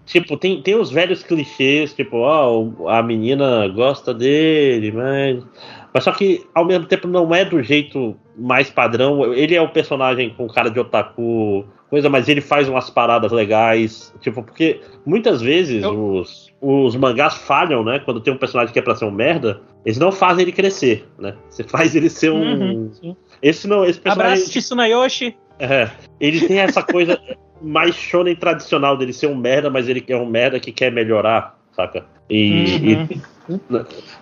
S1: Tipo, tem, tem os velhos clichês, tipo, ó, a menina gosta dele, mas. Mas só que, ao mesmo tempo, não é do jeito mais padrão. Ele é o personagem com cara de otaku, coisa, mas ele faz umas paradas legais. Tipo, porque muitas vezes Eu... os, os mangás falham, né? Quando tem um personagem que é pra ser um merda, eles não fazem ele crescer, né? Você faz ele ser um. Uhum, esse não. Esse personagem.
S2: Abraço, Tsunayoshi.
S1: É, ele tem essa coisa mais shonen tradicional dele ser um merda, mas ele é um merda que quer melhorar, saca? E. Uhum. e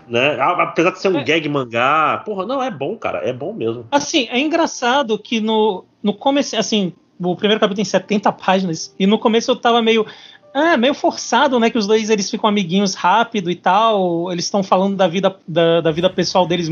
S1: né? Apesar de ser um é. gag mangá, porra, não, é bom, cara, é bom mesmo.
S2: Assim, é engraçado que no, no começo, assim, o primeiro capítulo tem 70 páginas, e no começo eu tava meio. Ah, meio forçado, né? Que os dois eles ficam amiguinhos rápido e tal. Eles estão falando da vida, da, da vida pessoal deles,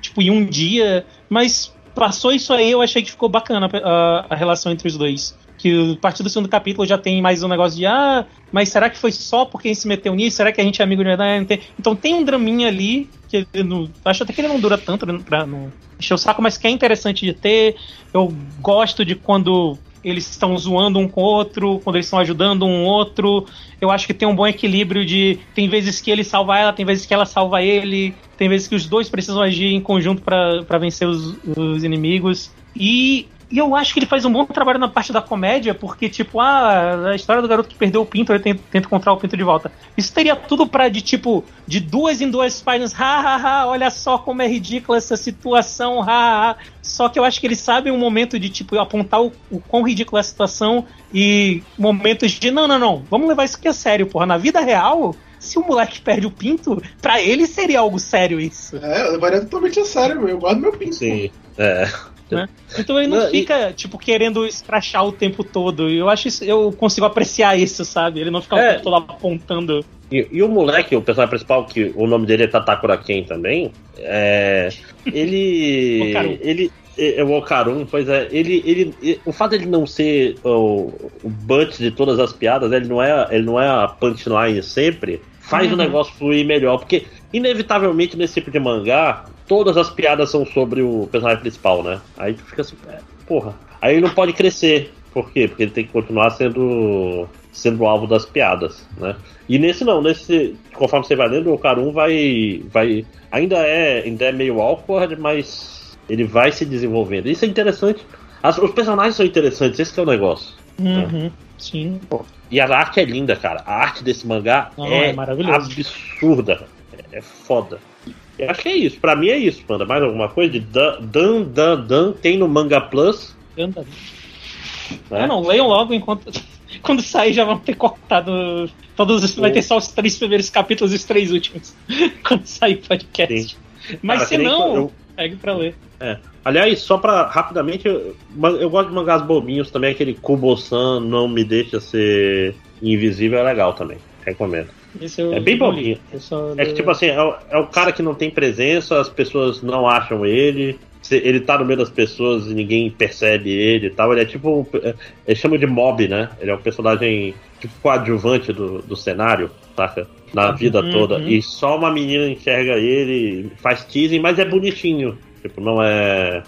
S2: tipo, em um dia. Mas passou isso aí, eu achei que ficou bacana a, a relação entre os dois que a partir do segundo capítulo já tem mais um negócio de ah, mas será que foi só porque a gente se meteu nisso? Será que a gente é amigo de verdade? Então tem um draminha ali que não, acho até que ele não dura tanto pra não encher o saco, mas que é interessante de ter. Eu gosto de quando eles estão zoando um com o outro, quando eles estão ajudando um outro. Eu acho que tem um bom equilíbrio de tem vezes que ele salva ela, tem vezes que ela salva ele, tem vezes que os dois precisam agir em conjunto para vencer os, os inimigos. E e eu acho que ele faz um bom trabalho na parte da comédia, porque, tipo, ah, a história do garoto que perdeu o pinto, ele tenta, tenta encontrar o pinto de volta. Isso teria tudo pra, de tipo, de duas em duas páginas, ha, ha, ha, olha só como é ridícula essa situação, ha, ha, ha. Só que eu acho que ele sabe um momento de, tipo, apontar o, o quão ridícula é a situação e momentos de, não, não, não, vamos levar isso aqui a sério, porra. Na vida real, se o moleque perde o pinto, pra ele seria algo sério isso.
S3: É, eu levaria totalmente a sério, eu guardo meu pinto.
S1: Sim, é.
S2: Né? Então ele não, não fica, e... tipo, querendo escrachar o tempo todo. Eu acho isso, eu consigo apreciar isso, sabe? Ele não fica é. o tempo todo apontando.
S1: E, e, o moleque, o personagem principal, que o nome dele é Tatakura Ken também, é, ele. ele é o Okarun, pois é, ele, ele, o fato de ele não ser o, o bunch de todas as piadas, ele não é, ele não é a punchline sempre, faz uhum. o negócio fluir melhor, porque inevitavelmente nesse tipo de mangá, todas as piadas são sobre o personagem principal, né? Aí tu fica assim, é, porra. Aí ele não pode crescer. Por quê? Porque ele tem que continuar sendo sendo alvo das piadas, né? E nesse não, nesse conforme você vai lendo, o Karun vai vai ainda é ainda é meio awkward, mas ele vai se desenvolvendo. Isso é interessante. As, os personagens são interessantes, esse é o negócio.
S2: Uhum, né? Sim.
S1: E a arte é linda, cara. A arte desse mangá não, é, é absurda. É, é foda. Eu acho que é isso. Pra mim é isso, Panda. Mais alguma coisa? De Dan, Dan, Dan, Dan tem no Manga Plus. Dan, Dan.
S2: Né? Não, leiam logo enquanto. Quando sair já vão ter cortado todos os. Vai ter só os três primeiros capítulos e os três últimos. Quando sair podcast. Sim. Mas Cara, se não, eu... pegue pra ler.
S1: É. Aliás, só pra rapidamente, eu, eu gosto de mangás bobinhos também, aquele Kubo-san não me deixa ser invisível, é legal também. Recomendo é bem bobinho. É que, tipo assim, é o, é o, cara que não tem presença, as pessoas não acham ele. Ele tá no meio das pessoas e ninguém percebe ele e tal. Ele é tipo. É, ele chama de mob, né? Ele é um personagem tipo coadjuvante do, do cenário, saca? Na vida uhum, toda. Uhum. E só uma menina enxerga ele, faz teasing, mas é bonitinho. Tipo, não é.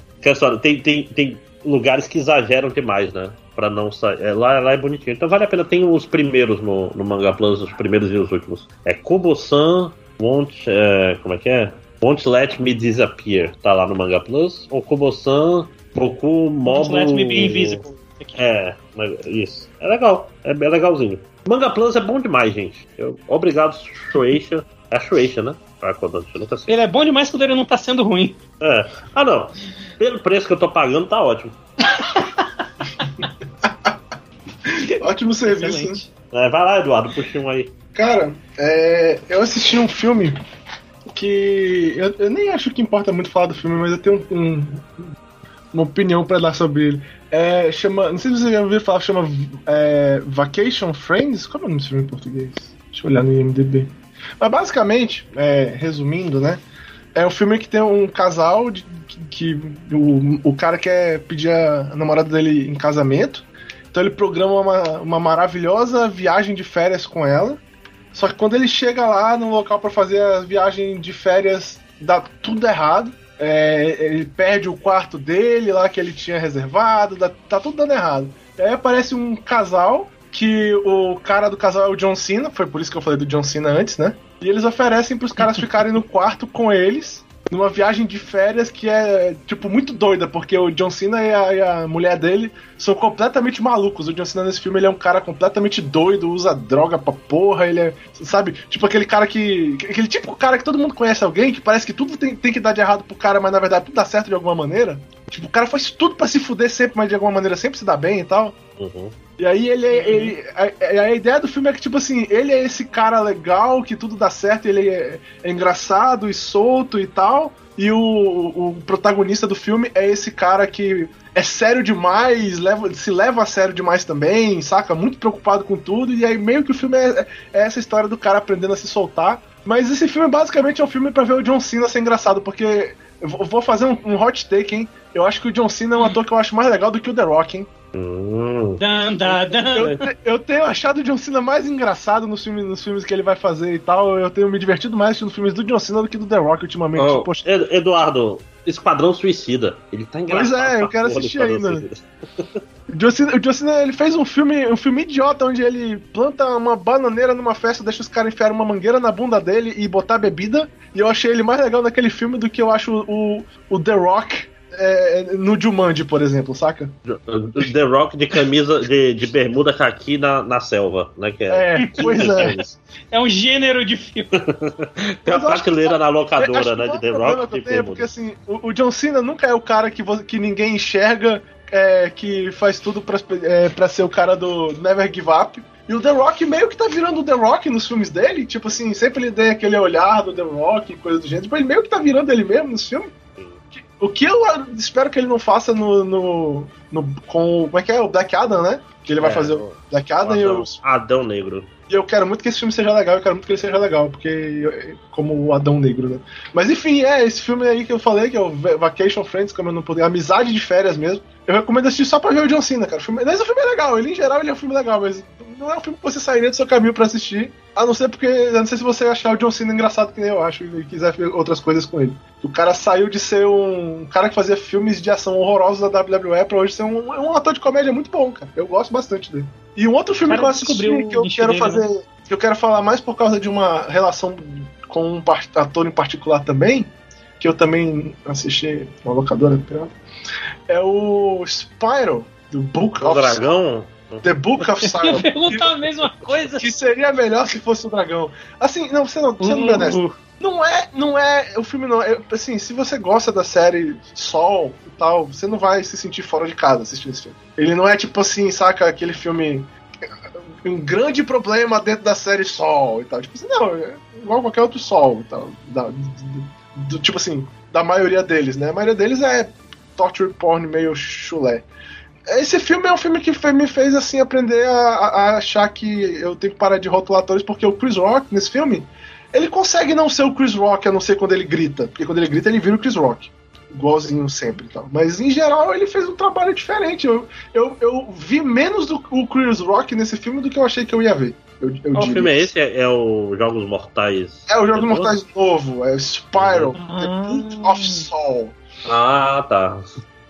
S1: Tem, tem, tem lugares que exageram demais, né? Para não sair. É, lá, lá é bonitinho. Então vale a pena. Tem os primeiros no, no Manga Plus, os primeiros e os últimos. É Kobo-san, Won't. É, como é que é? Won't Let Me Disappear. Tá lá no Manga Plus. Ou Kobo-san, Boku Mobo. Won't Let Me Be Invisible. É, isso. É legal. É, é legalzinho. Manga Plus é bom demais, gente. Eu, obrigado, Shueisha. É a Shueisha, né?
S2: Ele é bom demais quando ele não tá sendo ruim.
S1: É. Ah, não. Pelo preço que eu tô pagando, tá ótimo.
S3: Ótimo serviço.
S1: É, vai lá, Eduardo, puxa um aí.
S3: Cara, é, eu assisti um filme que eu, eu, nem acho que importa muito falar do filme, mas eu tenho um, um, uma opinião para dar sobre ele. É, chama, não sei se você já ouviu falar, chama é, Vacation Friends. Como é o nome desse filme em português? Deixa eu olhar no IMDb. Mas basicamente, é, resumindo, né? É um filme que tem um casal de, que, que o, o cara quer pedir a namorada dele em casamento. Então ele programa uma, uma maravilhosa viagem de férias com ela. Só que quando ele chega lá no local para fazer a viagem de férias, dá tudo errado. É, ele perde o quarto dele lá que ele tinha reservado, dá, tá tudo dando errado. Aí aparece um casal que o cara do casal é o John Cena, foi por isso que eu falei do John Cena antes, né? E eles oferecem para os caras ficarem no quarto com eles numa viagem de férias que é, tipo, muito doida, porque o John Cena e a, e a, mulher dele são completamente malucos. O John Cena nesse filme ele é um cara completamente doido, usa droga pra porra, ele é, sabe, tipo aquele cara que. aquele tipo de cara que todo mundo conhece alguém, que parece que tudo tem, tem que dar de errado pro cara, mas na verdade tudo dá certo de alguma maneira. Tipo, o cara faz tudo para se fuder sempre, mas de alguma maneira sempre se dá bem e tal. Uhum. E aí ele, é, ele a, a, ideia do filme é que, tipo assim, ele é esse cara legal, que tudo dá certo, ele é, é engraçado e solto e tal. E o, o protagonista do filme é esse cara que é sério demais, leva, se leva a sério demais também, saca? Muito preocupado com tudo. E aí meio que o filme é, é essa história do cara aprendendo a se soltar. Mas esse filme basicamente é um filme para ver o John Cena ser engraçado, porque eu vou fazer um, um hot take, hein? Eu acho que o John Cena é um ator que eu acho mais legal do que o The Rock, hein?
S2: Hum.
S3: Eu, eu, tenho achado o John Cena mais engraçado nos filmes, nos filmes que ele vai fazer e tal. Eu tenho me divertido mais assistindo filmes do John Cena do que do The Rock ultimamente. Oh,
S1: Poxa. Eduardo, Esquadrão Suicida. Ele tá engraçado.
S3: Pois é, eu quero assistir ainda. o John, Cena, o John Cena, ele fez um filme, um filme idiota onde ele planta uma bananeira numa festa, deixa os caras enfiar uma mangueira na bunda dele e botar bebida. E eu achei ele mais legal naquele filme do que eu acho o, o The Rock é, no Jumanji, por exemplo, saca?
S1: The Rock de camisa de, de bermuda caqui na, na selva, né? Que
S3: é, é pois é.
S2: É um gênero de filme.
S1: Tem a prateleira na locadora, né? De The Rock de
S3: bermuda. Porque assim, o, o, John Cena nunca é o cara que, que ninguém enxerga, é, que faz tudo pra, é, pra ser o cara do Never Give Up. E o The Rock meio que tá virando o The Rock nos filmes dele. Tipo assim, sempre ele tem aquele olhar do The Rock e coisa do gênero. Tipo, ele meio que tá virando ele mesmo nos filmes. O que eu espero que ele não faça no, no, no com. Como é que é? O Black Adam, né? Que ele vai é, fazer o Black Adam
S1: Adão,
S3: e o.
S1: Adão Negro.
S3: E eu quero muito que esse filme seja legal, eu quero muito que ele seja legal, porque eu, como o Adão Negro, né? Mas enfim, é esse filme aí que eu falei, que é o Vacation Friends, como eu não poder, Amizade de Férias mesmo. Eu recomendo assistir só pra ver o John Cena, cara. O filme, mas o filme é legal, ele em geral ele é um filme legal, mas não é um filme que você sairia do seu caminho para assistir. A não ser porque, a não sei se você achar o John Cena engraçado que nem eu acho e quiser ver outras coisas com ele. O cara saiu de ser um cara que fazia filmes de ação horrorosos da WWE pra hoje ser um, um ator de comédia muito bom, cara. Eu gosto bastante dele. E um outro filme que eu assisti que eu quero dele, fazer. Né? Que eu quero falar mais por causa de uma relação com um ator em particular também, que eu também assisti uma locadora é o Spyro, do Book
S1: o
S3: of
S1: Dragão?
S3: The Book of Siren.
S2: Eu perguntar a mesma coisa.
S3: Que seria melhor se fosse o dragão. Assim, não, você não, você não me honesto. Não é, não é, o filme não é, assim, se você gosta da série Sol e tal, você não vai se sentir fora de casa assistindo esse filme. Ele não é tipo assim, saca, aquele filme um grande problema dentro da série Sol e tal. Tipo assim, não, é igual qualquer outro Sol e tal. Da, do, do, tipo assim, da maioria deles, né? A maioria deles é torture porn meio chulé. Esse filme é um filme que me fez assim aprender a, a, achar que eu tenho que parar de rotular atores, porque o Chris Rock, nesse filme, ele consegue não ser o Chris Rock, a não ser quando ele grita. Porque quando ele grita, ele vira o Chris Rock. Igualzinho sempre tal. Mas em geral ele fez um trabalho diferente. Eu, eu, eu vi menos do o Chris Rock nesse filme do que eu achei que eu ia ver. Eu, eu
S1: Qual filme é esse? É, é, o Jogos Mortais?
S3: É o Jogos Mortais novo, é o Spiral, uhum. The Boot of Soul.
S1: Ah, tá.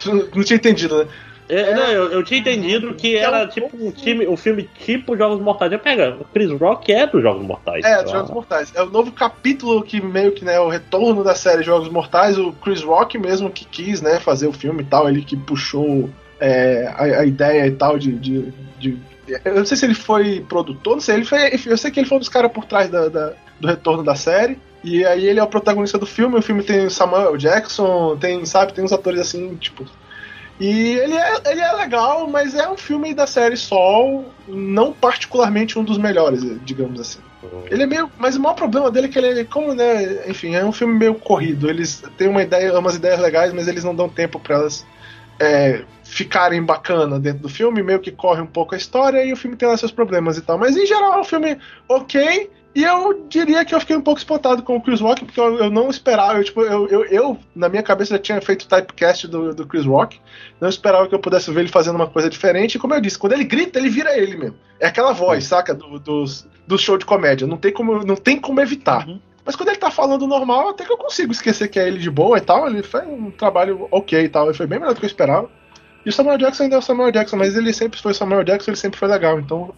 S3: Não tinha entendido, né?
S1: É, não, eu, eu, tinha entendido que é era tipo um, time, um filme tipo Jogos Mortais. Eu pega, o Chris Rock é dos Jogos Mortais.
S3: É, dos Jogos Mortais. É o novo capítulo que meio que, né, o retorno da série Jogos Mortais. O Chris Rock mesmo que quis, né, fazer o filme e tal. Ele que puxou é, a, a, ideia e tal de, de, de, Eu não sei se ele foi produtor, não sei. Ele foi, eu sei que ele foi um dos caras por trás da, da, do retorno da série. E aí ele é o protagonista do filme. O filme tem Samuel Jackson, tem, sabe, tem uns atores assim, tipo E ele é, ele é legal, mas é um filme da série Sol, não particularmente um dos melhores, digamos assim. Uhum. Ele é meio. Mas o maior problema dele é que ele é como, né? Enfim, é um filme meio corrido. Eles têm uma ideia, umas ideias legais, mas eles não dão tempo para elas é, ficarem bacana dentro do filme, meio que corre um pouco a história e o filme tem lá seus problemas e tal. Mas em geral é um filme ok. E eu diria que eu fiquei um pouco espantado com o Chris Rock, porque eu, eu não esperava. Eu, tipo, eu, eu, eu, na minha cabeça, já tinha feito o typecast do, do Chris Rock. Não esperava que eu pudesse ver ele fazendo uma coisa diferente. E como eu disse, quando ele grita, ele vira ele mesmo. É aquela voz, uhum. saca? Do, dos, do show de comédia. Não tem como, não tem como evitar. Uhum. Mas quando ele tá falando normal, até que eu consigo esquecer que é ele de boa e tal. Ele fez um trabalho ok e tal. Ele foi bem melhor do que eu esperava. E o Samuel Jackson ainda é o Samuel Jackson, mas ele sempre foi Samuel Jackson, ele sempre foi legal. Então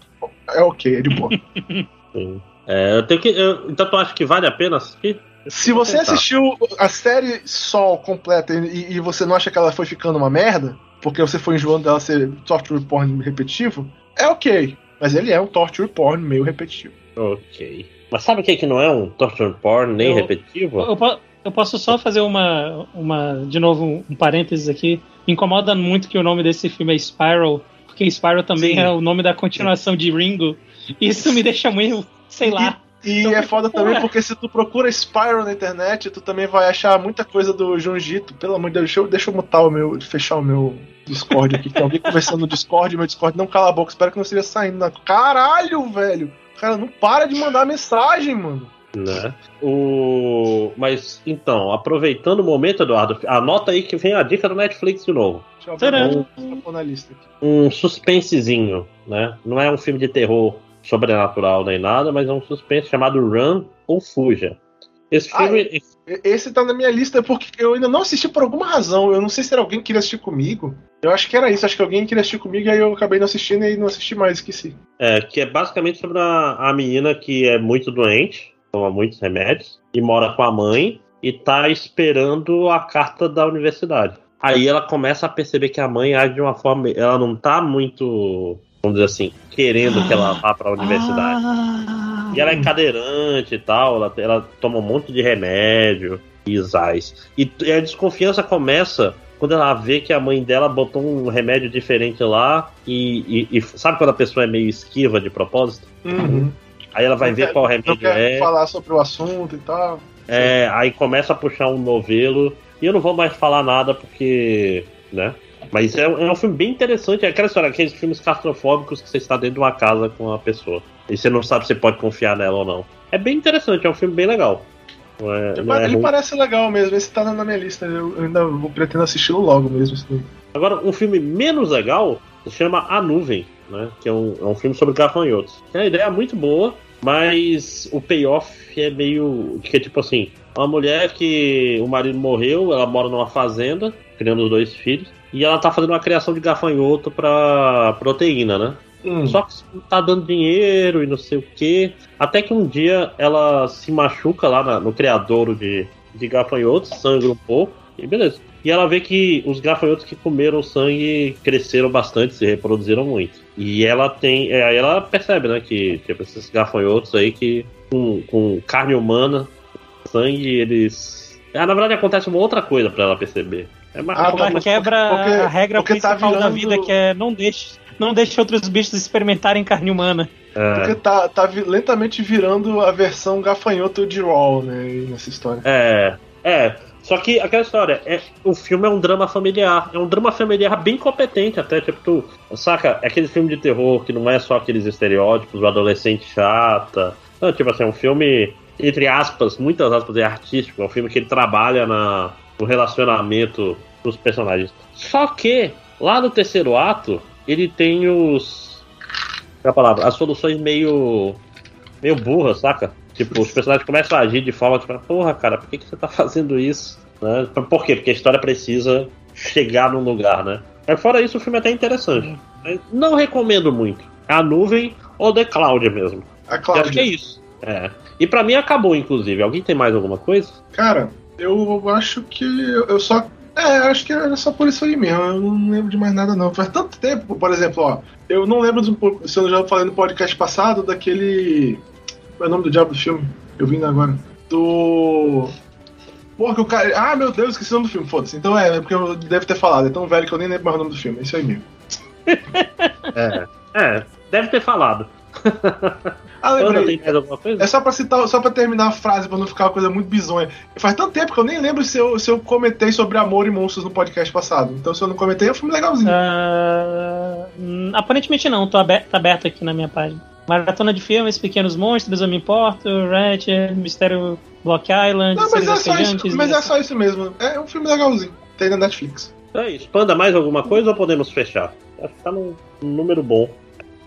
S3: é ok, é de boa.
S1: Sim. É, eu tenho que. Eu, então tu acha que vale a pena assistir?
S3: Se você assistiu a série Sol completa e, e, você não acha que ela foi ficando uma merda, porque você foi enjoando dela ser torture porn repetitivo, é ok. Mas ele é um torture porn meio repetitivo.
S1: Ok. Mas sabe o que, que não é um torture porn nem eu, repetitivo?
S2: Eu, eu, posso só fazer uma, uma. De novo, um, um parênteses aqui. Me incomoda muito que o nome desse filme é Spiral, porque Spiral também Sim. é o nome da continuação de Ringo. Isso me deixa meio sei lá.
S3: E, e é foda porra. também porque se tu procura Spyro na internet, tu também vai achar muita coisa do Junjito. Pelo amor de Deus, deixa eu, deixa eu mutar o meu. fechar o meu Discord aqui. Tem alguém conversando no Discord, meu Discord não cala a boca. Espero que não esteja saindo. Na... Caralho, velho! Cara, não para de mandar mensagem, mano.
S1: Né? O... Mas então, aproveitando o momento, Eduardo, anota aí que vem a dica do Netflix de novo. Um, um suspensezinho, né? Não é um filme de terror sobrenatural nem nada, mas é um suspense chamado Run ou Fuja.
S3: Esse ah, filme. Ah, esse tá na minha lista porque eu ainda não assisti por alguma razão. Eu não sei se era alguém que queria assistir comigo. Eu acho que era isso. Acho que alguém queria assistir comigo e aí eu acabei não assistindo e não assisti mais, esqueci.
S1: É, que é basicamente sobre a, a menina que é muito doente, toma muitos remédios, e mora com a mãe e tá esperando a carta da universidade. Aí ela começa a perceber que a mãe age de uma forma. Ela não tá muito vamos dizer assim, querendo que ela vá para a universidade. Ah. E ela é cadeirante e tal, ela, ela toma um monte de remédio e isais. E a desconfiança começa quando ela vê que a mãe dela botou um remédio diferente lá e, e, e sabe quando a pessoa é meio esquiva de propósito?
S3: Uhum.
S1: Aí ela vai não ver quer, qual remédio é.
S3: falar sobre o assunto e tal.
S1: É, aí começa a puxar um novelo. E eu não vou mais falar nada porque, né? Mas é, é, um filme bem interessante. É aquela história, aqueles filmes castrofóbicos que você está dentro de uma casa com uma pessoa. E você não sabe se pode confiar nela ou não. É bem interessante, é um filme bem legal.
S3: É, não é ele parece legal mesmo, esse tá na minha lista. Eu ainda vou pretendo assisti-lo logo mesmo.
S1: Agora, um filme menos legal se chama A Nuvem, né? Que é um, é um filme sobre gafanhotos. É uma ideia muito boa, mas o payoff é meio. que é tipo assim: uma mulher que o marido morreu, ela mora numa fazenda, criando os dois filhos. E ela tá fazendo uma criação de gafanhoto pra proteína, né? Hum. Só que tá dando dinheiro e não sei o que. Até que um dia ela se machuca lá na, no criadouro de, de gafanhotos, sangra um pouco, e beleza. E ela vê que os gafanhotos que comeram sangue cresceram bastante, se reproduziram muito. E ela tem. É, aí ela percebe, né, que tipo, esses gafanhotos aí que com, com carne humana, sangue, eles. Ah, na verdade acontece uma outra coisa para ela perceber.
S2: É uma, ah, ela quebra porque, a regra tá principal tá virando... da vida, que é não deixe, não deixe outros bichos experimentarem carne humana.
S3: É. Porque tá, tá lentamente virando a versão gafanhoto de Raw, né, nessa história.
S1: É, é. Só que aquela história, é, o filme é um drama familiar. É um drama familiar bem competente até. Tipo, tu, saca? É aquele filme de terror que não é só aqueles estereótipos, o adolescente chata. Não, tipo assim, é um filme, entre aspas, muitas aspas, é artístico. É um filme que ele trabalha na, no relacionamento dos personagens. Só que, lá no terceiro ato, ele tem os. É a palavra? As soluções meio. meio burras, saca? Tipo, os personagens começam a agir de forma tipo, porra, cara, por que, que você tá fazendo isso? Né? Por quê? Porque a história precisa chegar num lugar, né? Mas fora isso, o filme é até interessante. Não recomendo muito. A nuvem ou The Cloud mesmo.
S3: A Cloud.
S1: Acho que é isso. É. E para mim acabou, inclusive. Alguém tem mais alguma coisa?
S3: Cara, eu acho que eu só. É, acho que era só por isso aí mesmo. Eu não lembro de mais nada, não. Faz tanto tempo, por exemplo, ó. Eu não lembro, do, se eu já falei no podcast passado, daquele. Qual é o nome do diabo do filme? Eu vim agora. Do. Porra, que o cara. Ah, meu Deus, esqueci o nome do filme. Foda-se. Então é, é porque eu devo ter falado. É tão velho que eu nem lembro mais o nome do filme. É isso aí mesmo.
S1: é, é, deve ter falado.
S3: Ah, lembrei. É só pra citar, só pra terminar a frase, pra não ficar uma coisa muito bizonha. Faz tanto tempo que eu nem lembro se eu, se eu comentei sobre amor e monstros no podcast passado. Então, se eu não comentei, é um filme legalzinho.
S2: Uh, aparentemente não, tô aberto, tá aberto aqui na minha página. Maratona de filmes, Pequenos Monstros, Eu Me Importo, Ratchet, Mistério Block Island,
S3: Não, mas, é só, isso, mas é só isso mesmo. É um filme legalzinho. Tem na Netflix.
S1: É isso. Panda, mais alguma coisa ou podemos fechar? Acho que tá num número bom.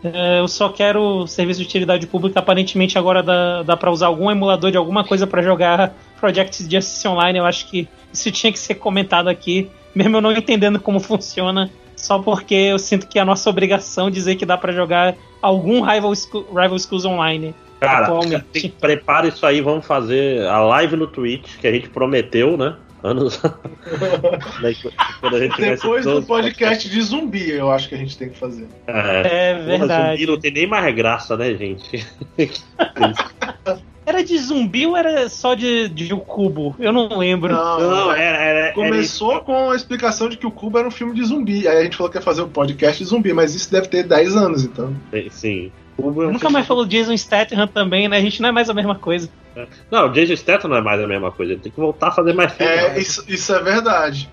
S2: É, eu só quero serviço de utilidade pública. Aparentemente agora dá, dá para usar algum emulador de alguma coisa para jogar Project Justice Online. Eu acho que isso tinha que ser comentado aqui, mesmo eu não entendendo como funciona. Só porque eu sinto que é a nossa obrigação dizer que dá para jogar algum Rival, School, Rival Schools Online.
S1: Cara, prepara isso aí, vamos fazer a live no Twitch que a gente prometeu, né? Anos.
S3: Depois do podcast de zumbi, eu acho que a gente tem que fazer.
S2: É, é verdade. Porra, zumbi
S1: não tem nem mais graça, né, gente?
S2: Era de zumbi ou era só de, de o cubo? Eu não lembro.
S3: Não, não era, era, Começou era... com a explicação de que o cubo era um filme de zumbi. Aí a gente falou que ia fazer um podcast de zumbi, mas isso deve ter 10 anos, então.
S1: Sim.
S2: Nunca mais falou Jason Statham também, né? A gente não é mais a mesma coisa.
S1: Não, o Jason Statham não é mais a mesma coisa. Ele tem que voltar a fazer mais
S3: filme. É, isso, isso é verdade.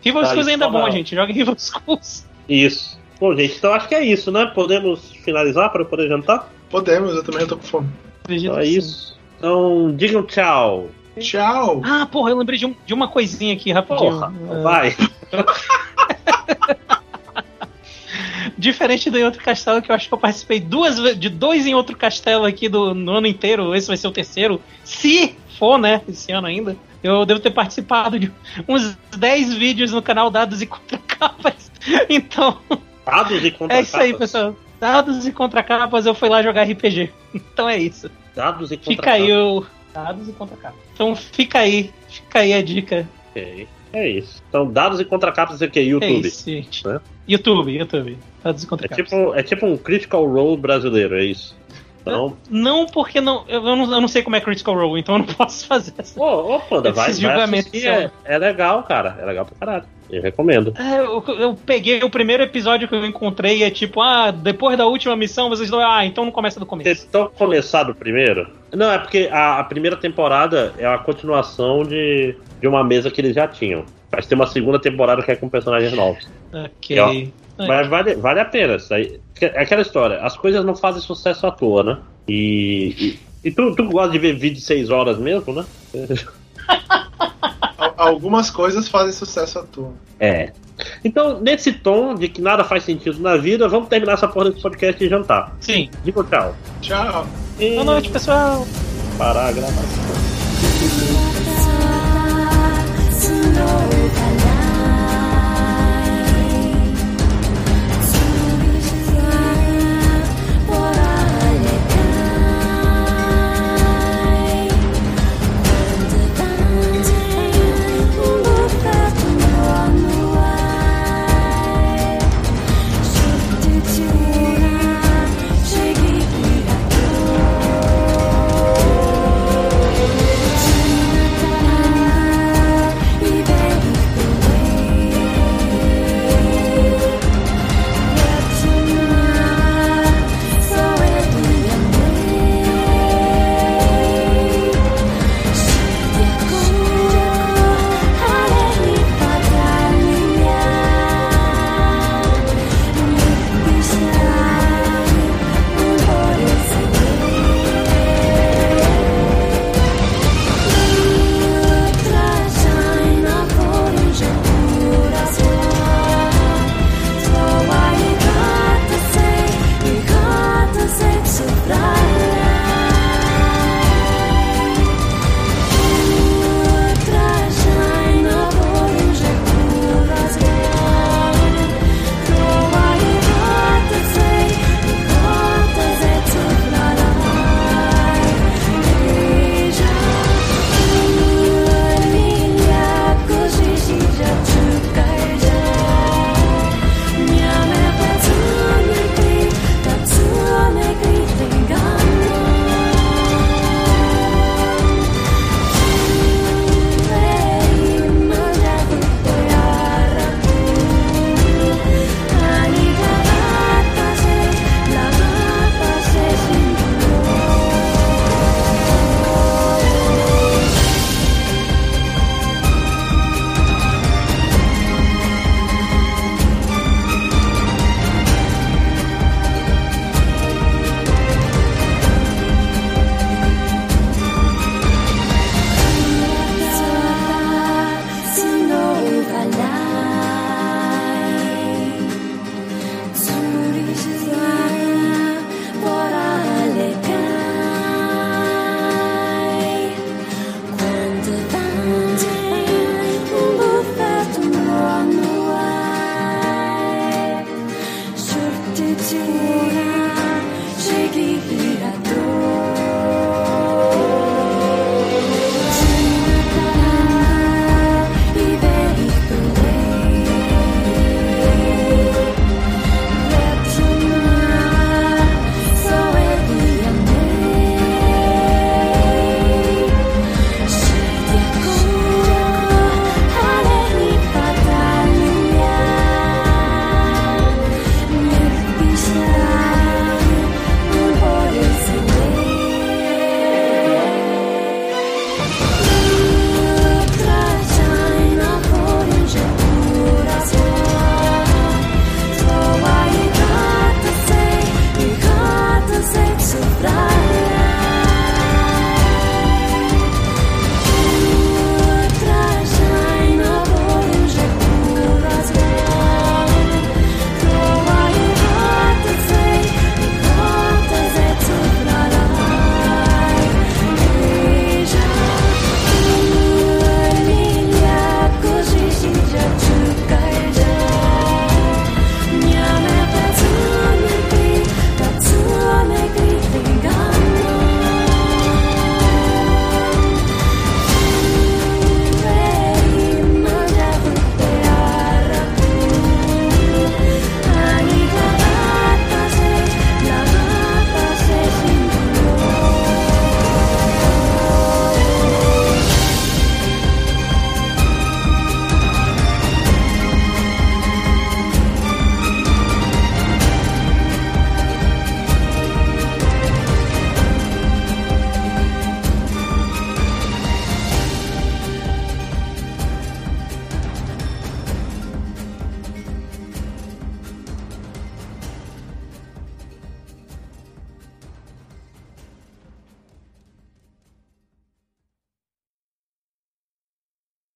S2: Rival tá, Schools ainda é bom, gente. Joga Rival Schools.
S1: Isso. Bom, gente, então acho que é isso, né? Podemos finalizar para poder jantar?
S3: Podemos, eu também tô com fome.
S1: Então é isso. Então, digam tchau.
S3: Tchau.
S2: Ah, porra, eu lembrei de, um, de uma coisinha aqui rapidinho. Porra,
S1: uh... vai.
S2: Diferente do Em Outro Castelo, que eu acho que eu participei duas, de dois em Outro Castelo aqui do, no ano inteiro. Esse vai ser o terceiro. Se for, né? Esse ano ainda. Eu devo ter participado de uns 10 vídeos no canal Dados e Contracapas. Então.
S1: Dados e Contracapas?
S2: É isso aí, pessoal. Dados e Contracapas, eu fui lá jogar RPG. Então é isso.
S1: Dados e
S2: Contracapas. Fica aí o. Dados e Contracapas. Então fica aí. Fica aí a dica.
S1: Ok. É isso. Então, dados e contracapas é o que? YouTube. É isso,
S2: gente. Né? YouTube, YouTube. Dados e contracapas.
S1: É tipo, é tipo um Critical Role brasileiro, é isso. Então...
S2: Não, porque não eu, não, eu não sei como é Critical Role, então eu não posso fazer essa.
S1: Ô, ô Panda, vai, vai é, é legal, cara. É legal pra caralho. Eu recomendo.
S2: É, eu, eu, peguei o primeiro episódio que eu encontrei e é tipo, ah, depois da última missão vocês dão. Ah, então não começa do começo.
S1: Então começar do primeiro? Não, é porque a, a, primeira temporada é a continuação de, de uma mesa que eles já tinham. Mas tem uma segunda temporada que é com personagens novos.
S2: Ok. É,
S1: mas vale, vale a pena. Isso aí. É aquela história, as coisas não fazem sucesso à toa, né? E. E, e tu, tu gosta de ver vídeo de 6 horas mesmo, né?
S3: Algumas coisas fazem sucesso à toa.
S1: É. Então, nesse tom de que nada faz sentido na vida, vamos terminar essa porra desse podcast e jantar.
S2: Sim.
S1: Digo tchau.
S3: Tchau.
S2: E... Boa noite, pessoal.
S1: Parar a gravação.